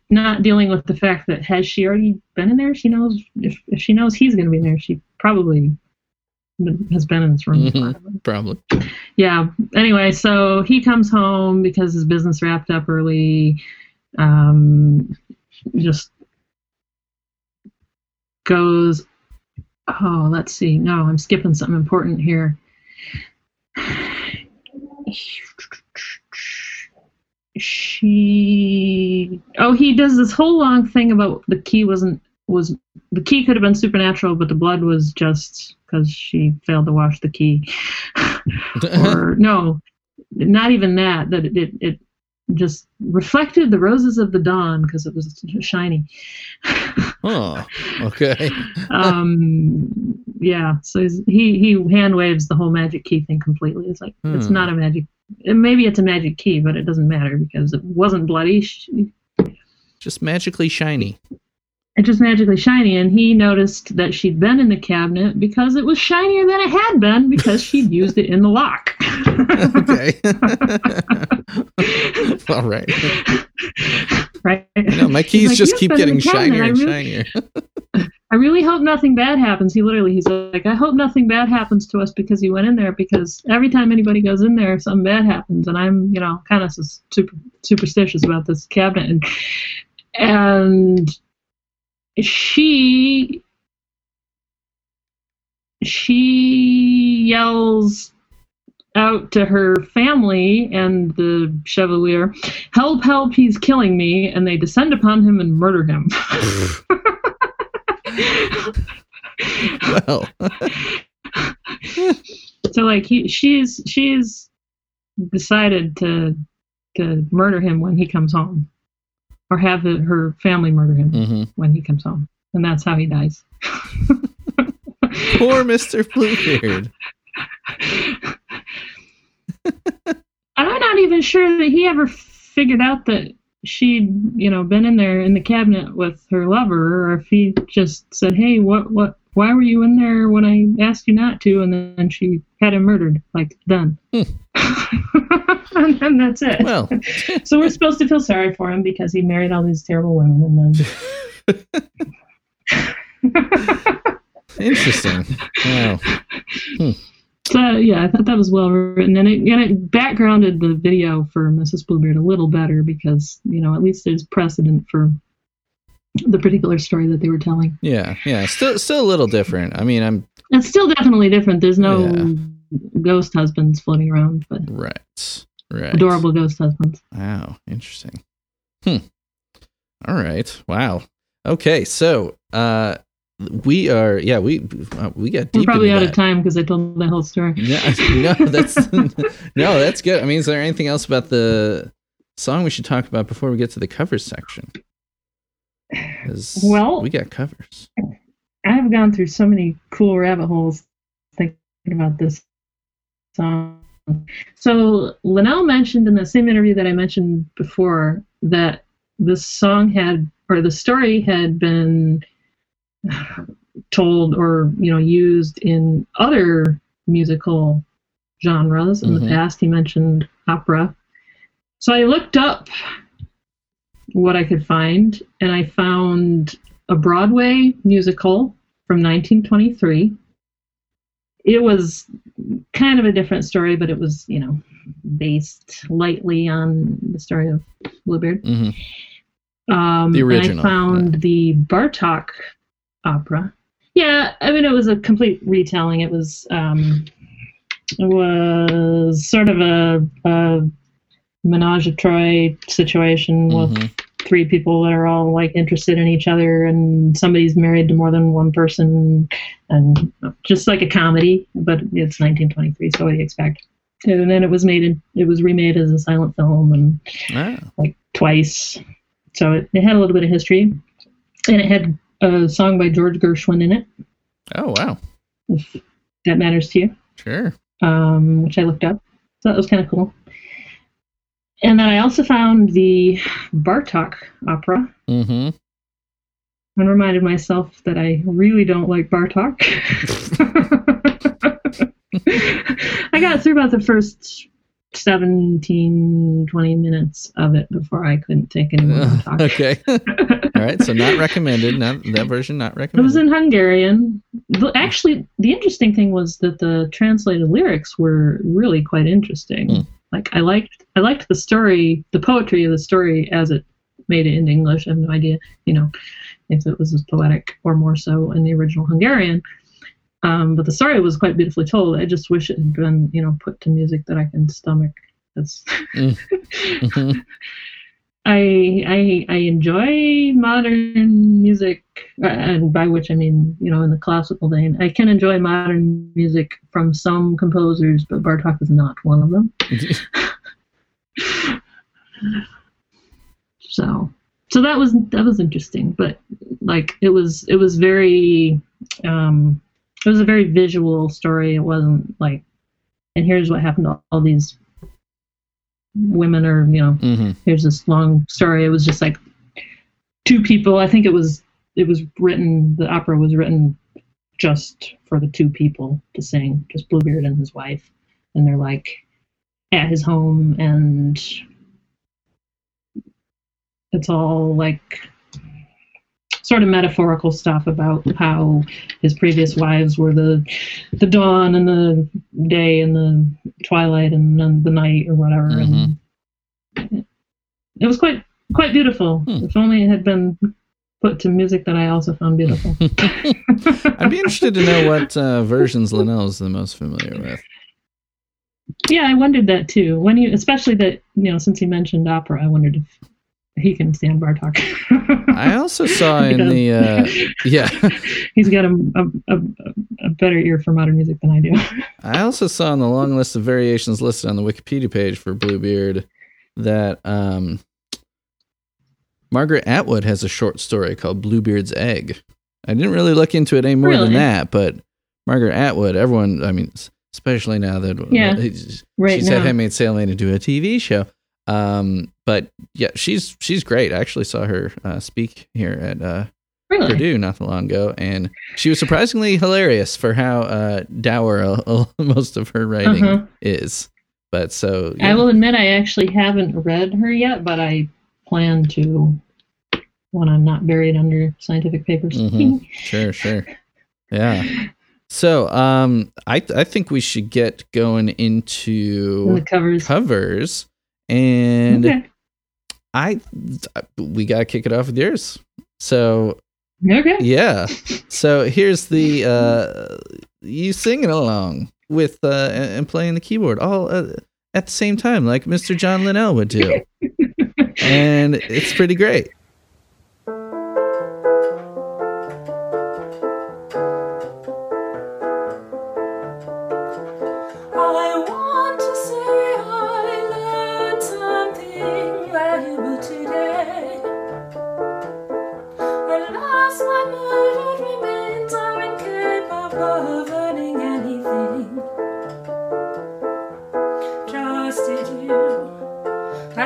S3: [laughs] not dealing with the fact that has she already been in there? She knows if, if she knows he's going to be in there, she probably has been in this room. before.
S2: Probably.
S3: Yeah. Anyway, so he comes home because his business wrapped up early. Um, just goes. Oh, let's see. No, I'm skipping something important here. She. Oh, he does this whole long thing about the key wasn't was the key could have been supernatural, but the blood was just because she failed to wash the key. [laughs] or no, not even that. That it, it, it just reflected the roses of the dawn because it was shiny. [laughs]
S2: oh, okay. [laughs]
S3: um, yeah. So he's, he he hand waves the whole magic key thing completely. It's like it's
S2: Hmm.
S3: not a magic. Maybe it's a magic key, but it doesn't matter because it wasn't bloody.
S2: Just magically shiny.
S3: It just magically shiny and he noticed that she'd been in the cabinet because it was shinier than it had been because she'd [laughs] used it in the lock
S2: okay. [laughs] All right.
S3: right
S2: No, my keys
S3: like,
S2: just keep getting shinier and
S3: really-
S2: shinier. [laughs]
S3: i really hope nothing bad happens he literally he's like i hope nothing bad happens to us because he went in there because every time anybody goes in there something bad happens and i'm you know kind of super superstitious about this cabinet and and she she yells out to her family and the chevalier help help he's killing me and they descend upon him and murder him.
S2: Well, [laughs]
S3: so like he she's she's decided to to murder him when he comes home or have the, her family murder him
S2: hmm
S3: when he comes home. And that's how he dies.
S2: Poor Mister Bluebeard. [laughs]
S3: I'm not even sure that he ever figured out that she'd, you know, been in there in the cabinet with her lover, or if he just said, "Hey, what, what, why were you in there when I asked you not to?" And then she had him murdered, like done. Hmm. [laughs] and then that's it.
S2: Well, [laughs]
S3: so we're supposed to feel sorry for him because he married all these terrible women, and then. [laughs]
S2: interesting. Wow. Hmm.
S3: So yeah, I thought that was well written, and it and it backgrounded the video for Mrs. Bluebeard a little better because you know at least there's precedent for the particular story that they were telling.
S2: Yeah, yeah. Still, still a little different. I mean, I'm
S3: It's still definitely different. There's no
S2: Yeah.
S3: ghost husbands floating around, but
S2: right, right.
S3: adorable ghost husbands.
S2: Wow, interesting. Hmm. All right. Wow. Okay, so uh we are yeah, we we got deep
S3: We're probably out
S2: that.
S3: of time because I told the whole story.
S2: Yeah, [laughs] no, that's no, that's good. I mean, is there anything else about the song we should talk about before we get to the covers section?
S3: Well-
S2: we got covers.
S3: I've gone through so many cool rabbit holes thinking about this song. So Linnell mentioned in the same interview that I mentioned before that the song had or the story had been told or you know used in other musical genres in
S2: Mhm.
S3: the past. He mentioned opera. So I looked up what I could find, and I found a Broadway musical from 1923. It was kind of a different story, but it was, you know, based lightly on the story of Bluebeard.
S2: Mhm.
S3: Um,
S2: The
S3: and
S2: original,
S3: I found the Bartok opera. Yeah, I mean, it was a complete retelling. It was um, it was sort of a, a menage a trois situation with
S2: Mhm.
S3: Three people that are all like interested in each other, and somebody's married to more than one person, and just like a comedy. But it's 1923, so what do you expect? And then it was made. In, it was remade as a silent film, and
S2: Ah,
S3: like twice. So it, it had a little bit of history, and it had a song by George Gershwin in it.
S2: oh wow,
S3: If that matters to you,
S2: sure.
S3: um, which I looked up. So that was kind of cool. And then I also found the Bartok opera
S2: Mm-hmm.
S3: and reminded myself that I really don't like Bartok. [laughs] I got through about the first 17, 20 minutes of it before I couldn't take any more [laughs] Bartok.
S2: okay. All right. So not recommended. Not that version. Not recommended.
S3: It was in Hungarian. Actually, the interesting thing was that the translated lyrics were really quite interesting.
S2: Hmm.
S3: Like I liked, I liked the story, the poetry of the story as it made it into English. I have no idea, you know, if it was as poetic or more so in the original Hungarian. Um, but the story was quite beautifully told. I just wish it had been, you know, put to music that I can stomach. That's [laughs]
S2: Mhm.
S3: I I I enjoy modern music, and by which I mean you know in the classical vein. I can enjoy modern music from some composers, but Bartok is not one of them. [laughs] So so that was that was interesting, but like it was it was very um, it was a very visual story. It wasn't like, and here's what happened to all these women, or you know
S2: Mhm.
S3: here's this long story. It was just like two people. I think it was it was written. The opera was written just for the two people to sing, just Bluebeard and his wife, and they're like at his home, and it's all like sort of metaphorical stuff about how his previous wives were the the dawn and the day and the twilight and the night or whatever. And it was quite quite beautiful.
S2: Hmm.
S3: if only it had been put to music that i also found beautiful. [laughs]
S2: I'd be interested to know what uh, versions is the most familiar with.
S3: yeah i wondered that too. When you especially that you know since you mentioned opera i wondered if he can stand bartok
S2: I also [laughs] saw in the uh, yeah. [laughs]
S3: he's got a, a, a, a better ear for modern music than i do [laughs]
S2: I also saw on the long list of variations listed on the Wikipedia page for Bluebeard that um, Margaret Atwood has a short story called Bluebeard's Egg. I didn't really look into it any more than that, but Margaret Atwood, everyone, I mean, especially now that
S3: Yeah. right
S2: she's
S3: now
S2: had Handmaid's Tale made into a TV show. Um, but yeah, she's she's great. I actually saw her uh, speak here at uh,
S3: really
S2: Purdue not that long ago, and she was surprisingly hilarious for how uh, dour uh, [laughs] most of her writing
S3: Uh-huh.
S2: is. But so
S3: I will admit I actually haven't read her yet, but I plan to when I'm not buried under scientific papers.
S2: Mhm. [laughs] sure, sure, yeah. So um, I I think we should get going
S3: And the
S2: into
S3: covers.
S2: covers, and
S3: okay.
S2: I we gotta kick it off with yours. So
S3: Okay.
S2: yeah, [laughs] so here's the uh, you singing along with uh, and playing the keyboard all uh, at the same time, like Mr. John Linnell would do, [laughs] and it's pretty great.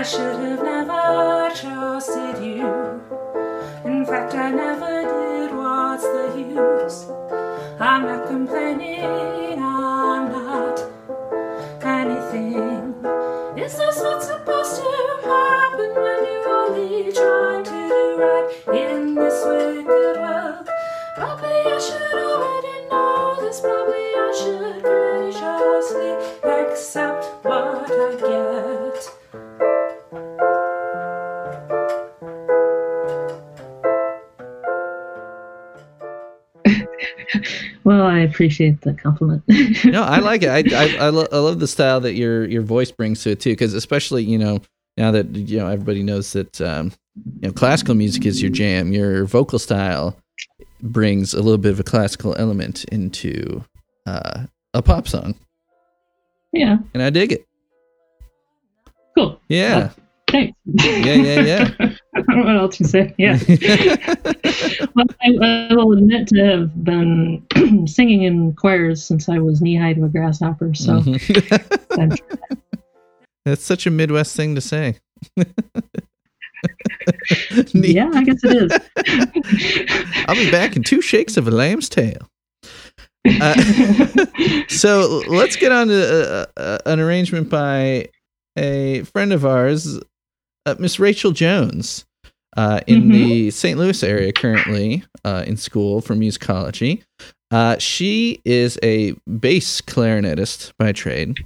S4: Should have never trusted you. In fact, I never did. What's the use? I'm not complaining, I'm not anything. Is this what's supposed to happen when you're only trying to do right in this wicked world? Probably I should already know this. Probably I should graciously accept what I get.
S3: Well, I appreciate the compliment. [laughs]
S2: no, I like it. I I, I, lo- I love the style that your your voice brings to it too, because especially you know now that you know everybody knows that um, you know classical music is your jam. Your vocal style brings a little bit of a classical element into uh, a pop song,
S3: yeah,
S2: and I dig it.
S3: cool.
S2: Yeah, Yeah, yeah, yeah. [laughs]
S3: I don't know what else to say. Yeah. [laughs] [laughs] well, I, I will admit to have been [clears throat] singing in choirs since I was knee high to a grasshopper. So
S2: Mhm.
S3: I'm,
S2: That's such a Midwest thing to say.
S3: yeah, I guess it is.
S2: I'll be back in two shakes of a lamb's tail. Uh, so let's get on to uh, uh, an arrangement by a friend of ours, uh, Miss Rachel Jones, uh, in
S3: Mhm.
S2: the St. Louis area currently uh, in school for musicology. Uh, she is a bass clarinetist by trade.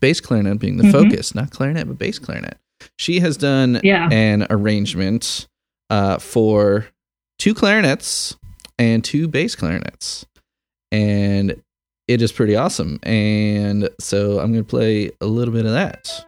S2: Bass clarinet being the
S3: Mhm.
S2: focus, not clarinet, but bass clarinet. She has done
S3: Yeah.
S2: an arrangement uh, for two clarinets and two bass clarinets. And it is pretty awesome. And so I'm going to play a little bit of that.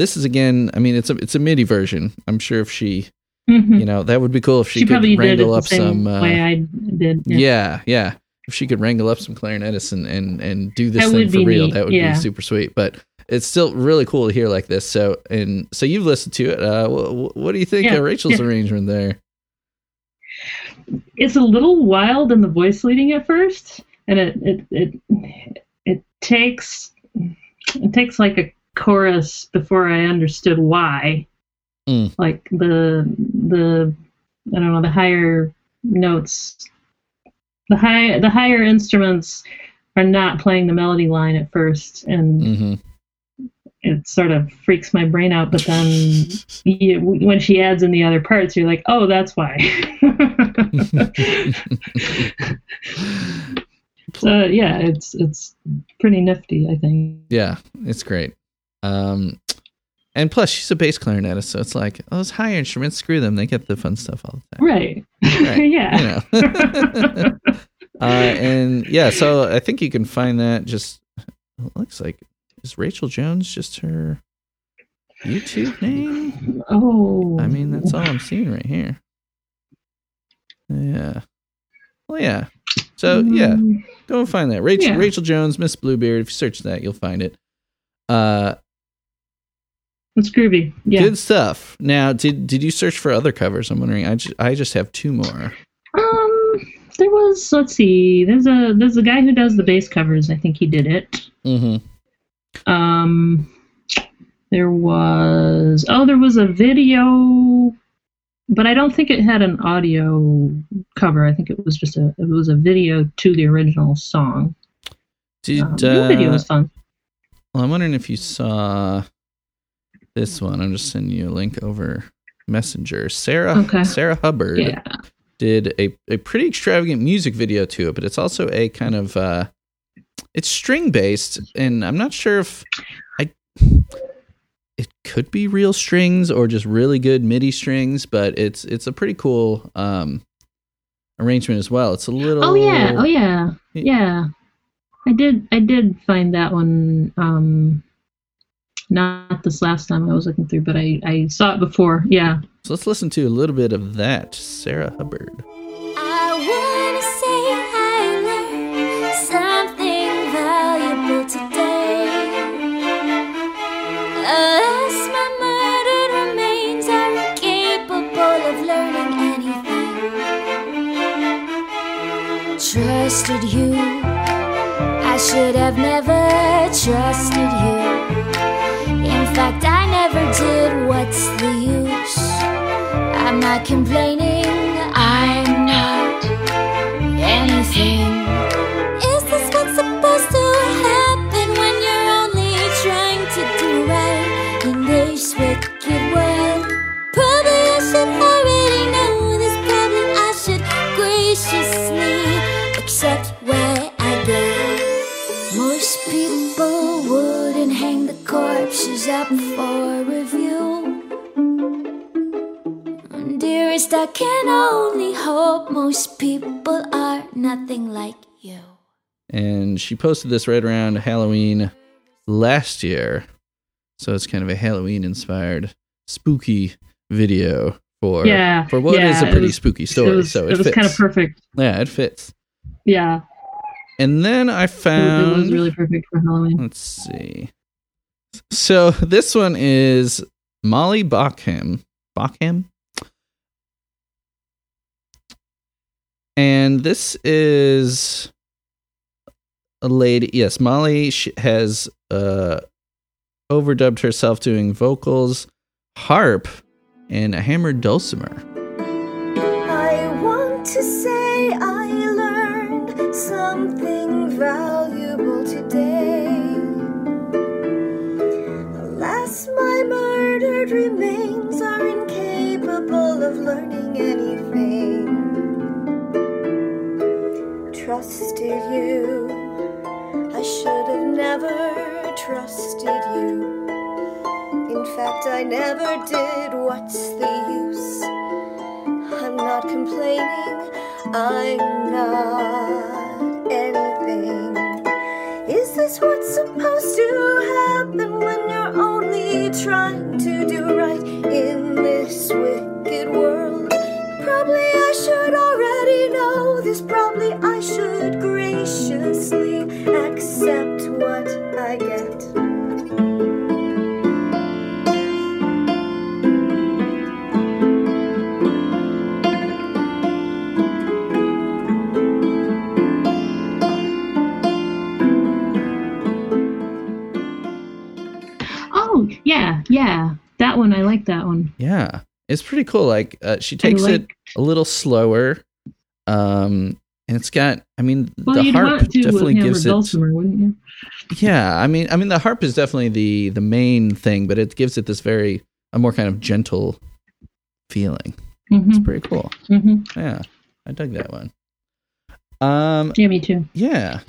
S2: This is again, I mean, it's a it's a MIDI version. I'm sure if she,
S3: Mhm.
S2: you know, that would be cool if she,
S3: she
S2: could
S3: probably did it
S2: wrangle up some. Uh,
S3: way I did.
S2: yeah. yeah, If she could wrangle up some clarinetists and and and do this
S3: That
S2: thing for real,
S3: neat,
S2: that would
S3: yeah.
S2: be super sweet. But it's still really cool to hear like this. So and so you've listened to it. Uh, wh- wh- what do you think
S3: Yeah,
S2: of Rachel's
S3: yeah.
S2: arrangement there?
S3: it's a little wild in the voice leading at first, and it it it it takes it takes like a chorus before I understood why.
S2: Mm.
S3: Like the the I don't know the higher notes, the high the higher instruments are not playing the melody line at first, and
S2: hmm
S3: it sort of freaks my brain out. But then you, when she adds in the other parts, you're like, oh, that's why. [laughs] [laughs] so yeah, it's it's pretty nifty, I think.
S2: Yeah, it's great. Um, and plus, she's a bass clarinetist, so it's like oh, those higher instruments. Screw them; they get the fun stuff all the time.
S3: Right.
S2: Right, [laughs]
S3: yeah.
S2: You know. [laughs] uh, and yeah, so I think you can find that. Just it looks like is Rachel Jones just her YouTube name?
S3: Oh.
S2: I mean, that's all I'm seeing right here. Yeah. Well, yeah. So yeah,
S3: Mm,
S2: go and find that. Rachel
S3: Yeah.
S2: Rachel Jones, Miss Bluebeard. If you search that, you'll find it. Uh,
S3: It's groovy. Yeah.
S2: Good stuff. Now, did did you search for other covers? I'm wondering. I just, I just have two more.
S3: Um, there was. Let's see. There's a there's a guy who does the bass covers. I think he did it.
S2: Mm-hmm.
S3: Um, there was. Oh, there was a video, but I don't think it had an audio cover. I think it was just a. It was a video to the original song.
S2: Did
S3: Um, the video
S2: uh,
S3: was fun.
S2: well, I'm wondering if you saw this one. I'm just sending you a link over Messenger. Sarah
S3: Okay.
S2: Sarah Hubbard
S3: Yeah.
S2: did a, a pretty extravagant music video to it, but it's also a kind of uh it's string based, and I'm not sure if I it could be real strings or just really good MIDI strings, but it's it's a pretty cool um, arrangement as well. It's a little.
S3: Oh yeah, oh yeah, yeah. I did, I did find that one. Um, not this last time I was looking through, but I I saw it before. Yeah.
S2: So let's listen to a little bit of that, Sarah Hubbard.
S4: I wanna say I learned something valuable today. Alas, my murdered remains are incapable of learning anything. Trusted you, I should have never trusted you. Fact, I never did. What's the use? I'm not complaining. I'm not anything. Is this what's supposed to happen when you're only trying to do right in this wicked world? Probably I should already hang the corpses up for review. Dearest, I can only hope most people are nothing like you.
S2: and she posted this right around Halloween last year. So it's kind of a Halloween inspired spooky video for
S3: Yeah,
S2: for what is
S3: yeah,
S2: a pretty
S3: was-
S2: spooky story.
S3: It was,
S2: so it,
S3: it was
S2: fits.
S3: kind of perfect.
S2: Yeah, it fits.
S3: Yeah,
S2: And then I found
S3: it was really perfect for Halloween.
S2: let's see. So this one is Molly Bockham. Bockham? And this is a lady. Yes, Molly has uh, overdubbed herself doing vocals, harp, and a hammered dulcimer.
S5: I want to say I learned something valuable remains are incapable of learning anything. Trusted you, I should have never trusted you. In fact, I never did. What's the use? I'm not complaining. I'm not anything. Is this what's supposed to happen when you're only trying to do right in this wicked world? Probably I should already know this. Probably I should graciously accept what I get.
S2: It's pretty cool. Like uh, she takes it a little slower, um, and it's got. I mean,
S3: Well,
S2: the harp
S3: to
S2: definitely gives it.
S3: dulcimer, wouldn't you?
S2: Yeah, I mean, I mean, the harp is definitely the the main thing, but it gives it this very a more kind of gentle feeling. It's
S3: hmm
S2: pretty cool.
S3: hmm
S2: Yeah, I dug that one. Um,
S3: Yeah, me too.
S2: yeah.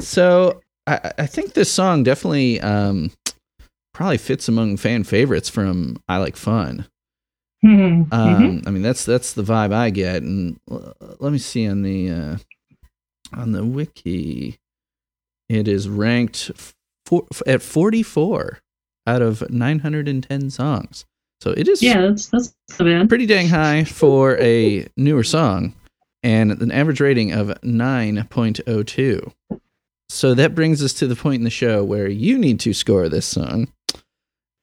S2: So I, I think this song definitely um probably fits among fan favorites from I Like Fun.
S3: Mhm,
S2: Um,
S3: mhm.
S2: I mean, that's that's the vibe I get. And l- let me see on the uh, on the wiki, it is ranked for, at forty four out of nine hundred and ten songs. So it is
S3: Yeah, that's that's
S2: pretty dang high for a newer song, and an average rating of nine point oh two. So that brings us to the point in the show where you need to score this song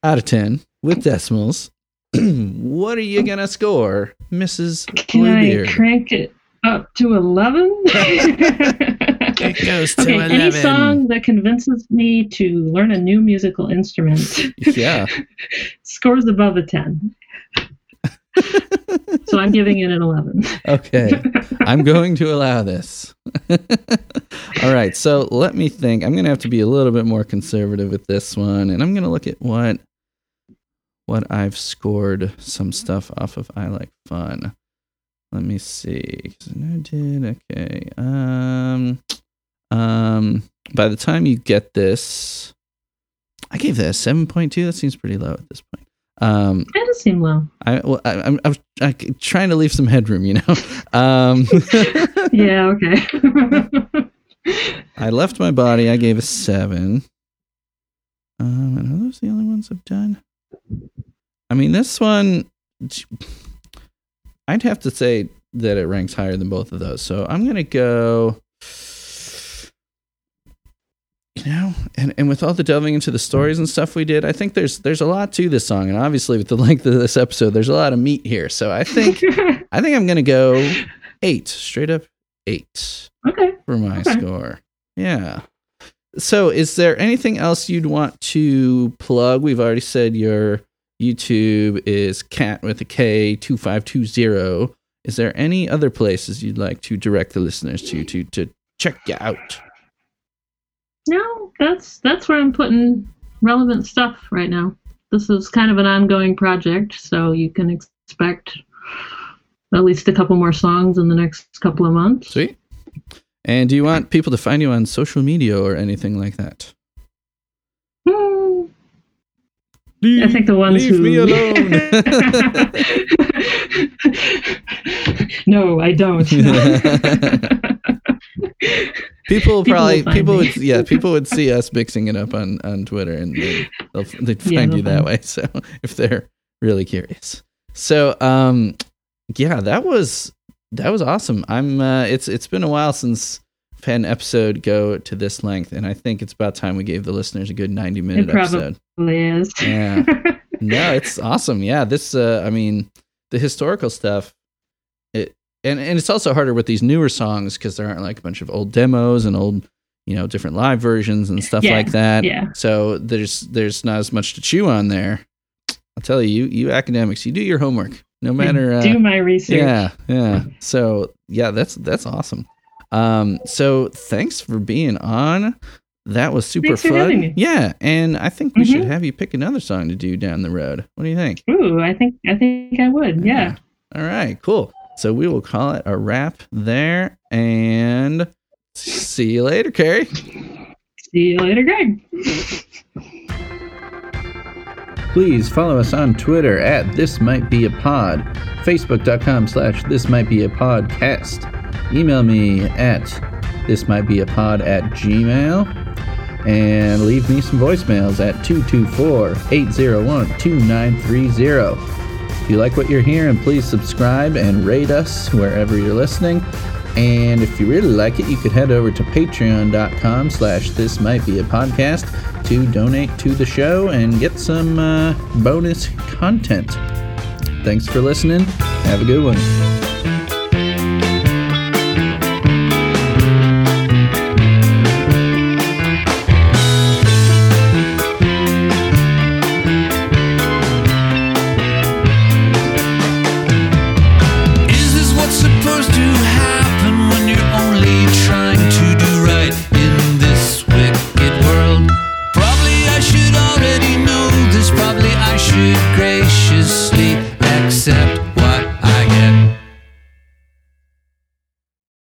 S2: out of ten with decimals. [clears throat] what are you gonna score, Mrs.
S3: Can I crank it up to eleven? [laughs]
S1: It goes to
S3: okay,
S1: 11.
S3: any song that convinces me to learn a new musical instrument [laughs]
S2: yeah. [laughs]
S3: scores above a 10. so I'm giving it an 11.
S2: Okay. I'm going to allow this. All right. So let me think. I'm going to have to be a little bit more conservative with this one, and I'm going to look at what what I've scored some stuff off of I Like Fun. Let me see. I did okay. Um, um. By the time you get this, I gave that seven point two. That seems pretty low at this point. Um,
S3: That does seem low.
S2: I, well, I, I'm, I'm, I'm trying to leave some headroom, you know. [laughs] Um, [laughs]
S3: Yeah, okay. [laughs]
S2: I left my body. I gave a seven. Um, and are those the only ones I've done? I mean, this one, I'd have to say that it ranks higher than both of those. So I'm gonna go. You know, and, and with all the delving into the stories and stuff we did, I think there's there's a lot to this song, and obviously with the length of this episode, there's a lot of meat here. So I think [laughs] I think I'm gonna go eight, straight up eight
S3: okay.
S2: for my
S3: Okay.
S2: score. Yeah. So, is there anything else you'd want to plug? We've already said your YouTube is cat with a K two five two zero. Is there any other places you'd like to direct the listeners to to to check you out?
S3: No, that's that's where I'm putting relevant stuff right now. This is kind of an ongoing project, so you can expect at least a couple more songs in the next couple of months.
S2: Sweet. And do you want people to find you on social media or anything like that?
S3: Hmm, I think the ones
S2: leave
S3: who
S2: me alone. [laughs]
S3: no, I don't. [laughs]
S2: People
S3: People
S2: probably
S3: will
S2: people
S3: me.
S2: would yeah people would see us mixing it up on on Twitter and they'd, they'll, they'd
S3: Yeah,
S2: find
S3: they'll
S2: you that
S3: find
S2: way. So if they're really curious, so um yeah that was that was awesome. I'm uh, it's it's been a while since An episode go to this length, and I think it's about time we gave the listeners a good ninety minute
S3: It probably
S2: episode.
S3: is.
S2: Yeah. [laughs] no, it's awesome. Yeah, this uh I mean, the historical stuff it and and it's also harder with these newer songs cuz there aren't like a bunch of old demos and old, you know, different live versions and stuff
S3: Yeah,
S2: like that.
S3: yeah.
S2: So there's there's not as much to chew on there. I'll tell you, you you academics, you do your homework. No matter uh,
S3: Do my research.
S2: yeah, yeah. [laughs] So yeah, that's that's awesome. Um, so thanks for being on. That was super fun. Yeah, and I think we
S3: Mhm.
S2: should have you pick another song to do down the road. What do you think?
S3: Ooh, I think I think I would. Yeah.
S2: All right, cool. So we will call it a wrap there, and see you later, Carrie.
S3: See you later, Greg. [laughs]
S2: Please follow us on Twitter at This Might Be a Pod, Facebook.com slash This Might Be a Podcast. Email me at This Might Be a Pod at Gmail. And leave me some voicemails at 224 801 2930. If you like what you're hearing, please subscribe and rate us wherever you're listening. And if you really like it, you could head over to patreon.com slash this might be a podcast to donate to the show and get some uh, bonus content. Thanks for listening. Have a good one.